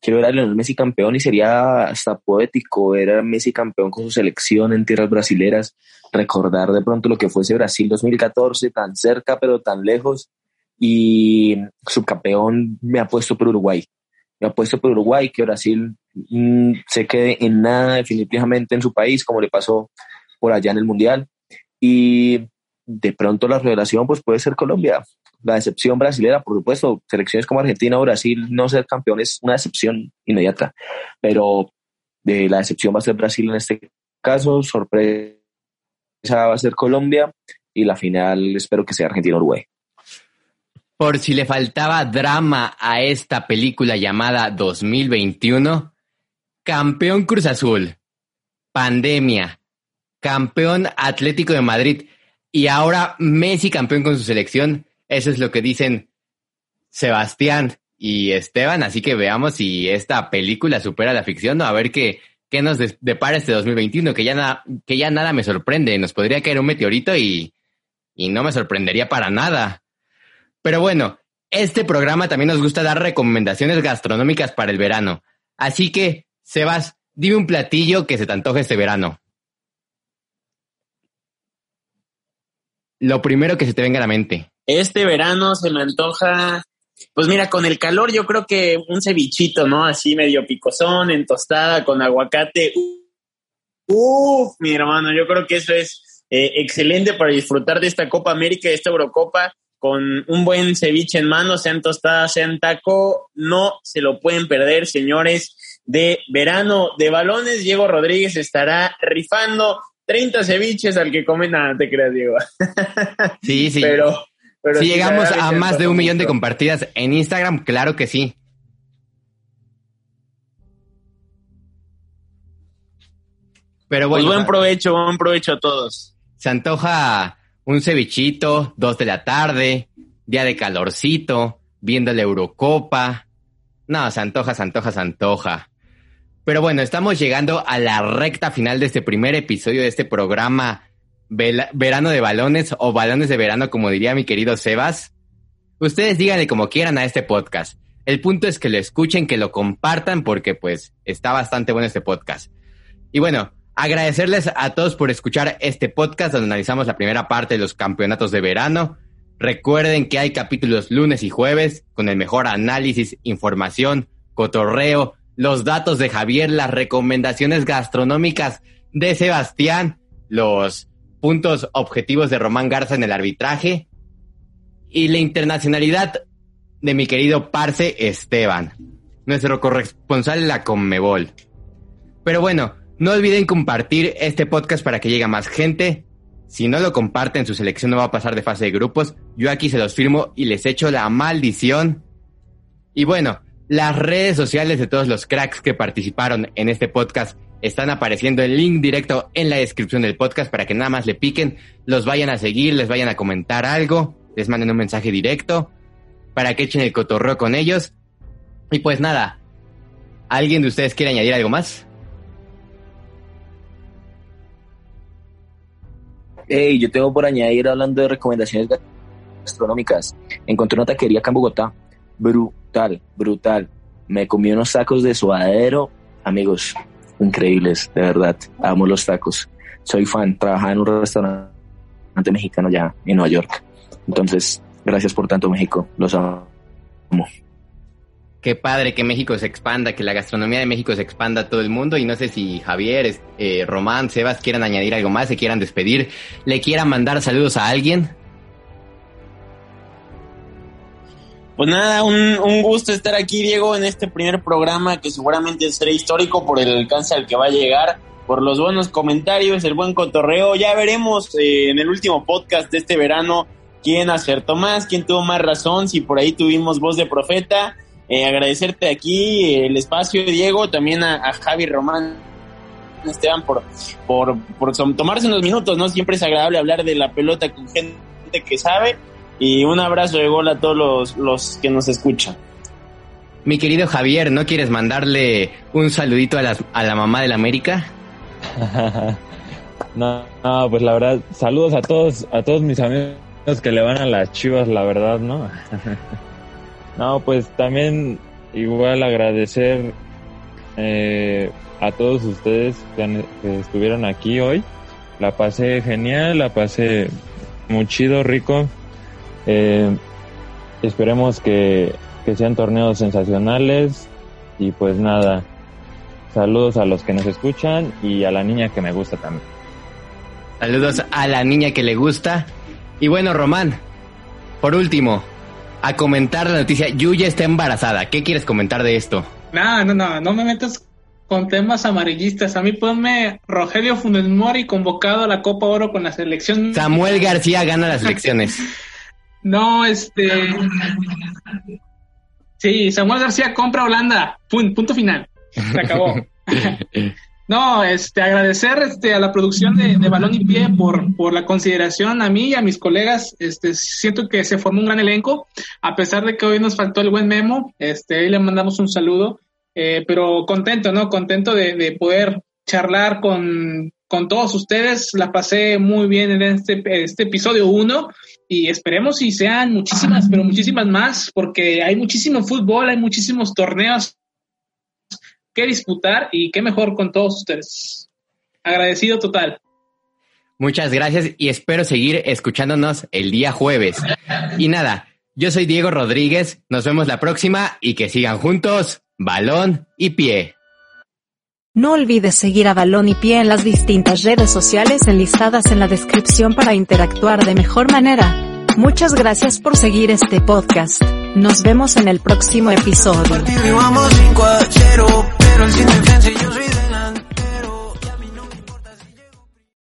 F: Quiero ver a Lionel Messi campeón y sería hasta poético ver a Messi campeón con su selección en tierras brasileras, recordar de pronto lo que fue ese Brasil 2014, tan cerca pero tan lejos, y subcampeón me ha puesto por Uruguay. Me ha puesto por Uruguay, que Brasil mm, se quede en nada definitivamente en su país, como le pasó por allá en el Mundial. Y de pronto la revelación pues puede ser Colombia. La decepción brasilera, por supuesto, selecciones como Argentina o Brasil no ser campeones es una decepción inmediata, pero de la decepción va a ser Brasil en este caso, sorpresa va a ser Colombia y la final espero que sea Argentina-Uruguay.
B: Por si le faltaba drama a esta película llamada 2021, campeón Cruz Azul, pandemia, campeón Atlético de Madrid, y ahora Messi campeón con su selección. Eso es lo que dicen Sebastián y Esteban. Así que veamos si esta película supera la ficción o a ver qué, qué nos depara este 2021, que ya, nada, que ya nada me sorprende. Nos podría caer un meteorito y, y no me sorprendería para nada. Pero bueno, este programa también nos gusta dar recomendaciones gastronómicas para el verano. Así que, Sebas, dime un platillo que se te antoje este verano. Lo primero que se te venga a la mente.
G: Este verano se me antoja, pues mira, con el calor yo creo que un cevichito, ¿no? Así medio picosón, en tostada, con aguacate. Uf, mi hermano, yo creo que eso es eh, excelente para disfrutar de esta Copa América, de esta Eurocopa, con un buen ceviche en mano, sean tostadas, sean taco, no se lo pueden perder, señores. De verano de balones, Diego Rodríguez estará rifando 30 ceviches al que come nada, te creas, Diego.
B: Sí, sí.
G: Pero,
B: si llegamos a más de un millón de compartidas en Instagram, claro que sí. Pero
G: pues bueno. Pues buen provecho, buen provecho a todos.
B: Se antoja un cevichito, dos de la tarde, día de calorcito, viendo la Eurocopa. No, se antoja, se antoja, se antoja. Pero bueno, estamos llegando a la recta final de este primer episodio de este programa Verano de Balones o Balones de Verano, como diría mi querido Sebas. Ustedes díganle como quieran a este podcast. El punto es que lo escuchen, que lo compartan, porque pues está bastante bueno este podcast. Y bueno, agradecerles a todos por escuchar este podcast donde analizamos la primera parte de los campeonatos de verano. Recuerden que hay capítulos lunes y jueves con el mejor análisis, información, cotorreo, los datos de Javier, las recomendaciones gastronómicas de Sebastián, los puntos objetivos de Román Garza en el arbitraje y la internacionalidad de mi querido Parce Esteban, nuestro corresponsal en la Conmebol. Pero bueno, no olviden compartir este podcast para que llegue a más gente. Si no lo comparten, su selección no va a pasar de fase de grupos. Yo aquí se los firmo y les echo la maldición. Y bueno, las redes sociales de todos los cracks que participaron en este podcast están apareciendo el link directo en la descripción del podcast para que nada más le piquen, los vayan a seguir, les vayan a comentar algo, les manden un mensaje directo para que echen el cotorreo con ellos. Y pues nada, ¿alguien de ustedes quiere añadir algo más?
F: Hey, yo tengo por añadir hablando de recomendaciones gastronómicas. Encontré una taquería acá en Bogotá brutal, brutal. Me comí unos tacos de suadero, amigos, increíbles, de verdad. Amo los tacos. Soy fan, trabajaba en un restaurante mexicano ya en Nueva York. Entonces, gracias por tanto, México. Los amo.
B: Qué padre que México se expanda, que la gastronomía de México se expanda a todo el mundo. Y no sé si Javier, eh, Román, Sebas quieran añadir algo más, se quieran despedir, le quieran mandar saludos a alguien.
G: Pues nada, un, gusto estar aquí, Diego, en este primer programa que seguramente será histórico por el alcance al que va a llegar, por los buenos comentarios, el buen cotorreo. Ya veremos eh, en el último podcast de este verano quién acertó más, quién tuvo más razón, si por ahí tuvimos voz de profeta. Eh, agradecerte aquí el espacio, Diego, también a, Javi Román. Esteban por, por, por tomarse unos minutos, ¿no? Siempre es agradable hablar de la pelota con gente que sabe y un abrazo de gol a todos los, los que nos escuchan.
B: Mi querido Javier, ¿no quieres mandarle un saludito a la, a la mamá del América?
E: no, no, pues la verdad, saludos a todos, a todos mis amigos que le van a las chivas, la verdad, ¿no? no, pues también igual agradecer eh, a todos ustedes que, que, estuvieron aquí hoy. La pasé genial, la pasé muy chido, rico. Eh, esperemos que, sean torneos sensacionales y pues nada, saludos a los que nos escuchan y a la niña que me gusta también.
B: Saludos a la niña que le gusta. Y bueno, Román, por último, a comentar la noticia, Yuya está embarazada. ¿Qué quieres comentar de esto?
C: No, no, no, no me metas con temas amarillistas. A mí ponme Rogelio Funes Mori convocado a la Copa Oro con la selección.
B: Samuel García gana las elecciones.
C: No, este. Sí, Samuel García compra Holanda. punto final. Se acabó. no, este, agradecer este, a la producción de, Balón y Pie por, por la consideración a mí y a mis colegas. Este, siento que se formó un gran elenco, a pesar de que hoy nos faltó el buen memo. Este, ahí le mandamos un saludo. Eh, pero contento, ¿no? Contento de, de poder charlar con, con todos ustedes. La pasé muy bien en este, este episodio 1 y esperemos si sean muchísimas, pero muchísimas más, porque hay muchísimo fútbol, hay muchísimos torneos que disputar y qué mejor con todos ustedes. Agradecido total.
B: Muchas gracias y espero seguir escuchándonos el día jueves. Y nada, yo soy Diego Rodríguez, nos vemos la próxima y que sigan juntos, balón y pie.
A: No olvides seguir a Balón y Pie en las distintas redes sociales enlistadas en la descripción para interactuar de mejor manera. Muchas gracias por seguir este podcast. Nos vemos en el próximo episodio.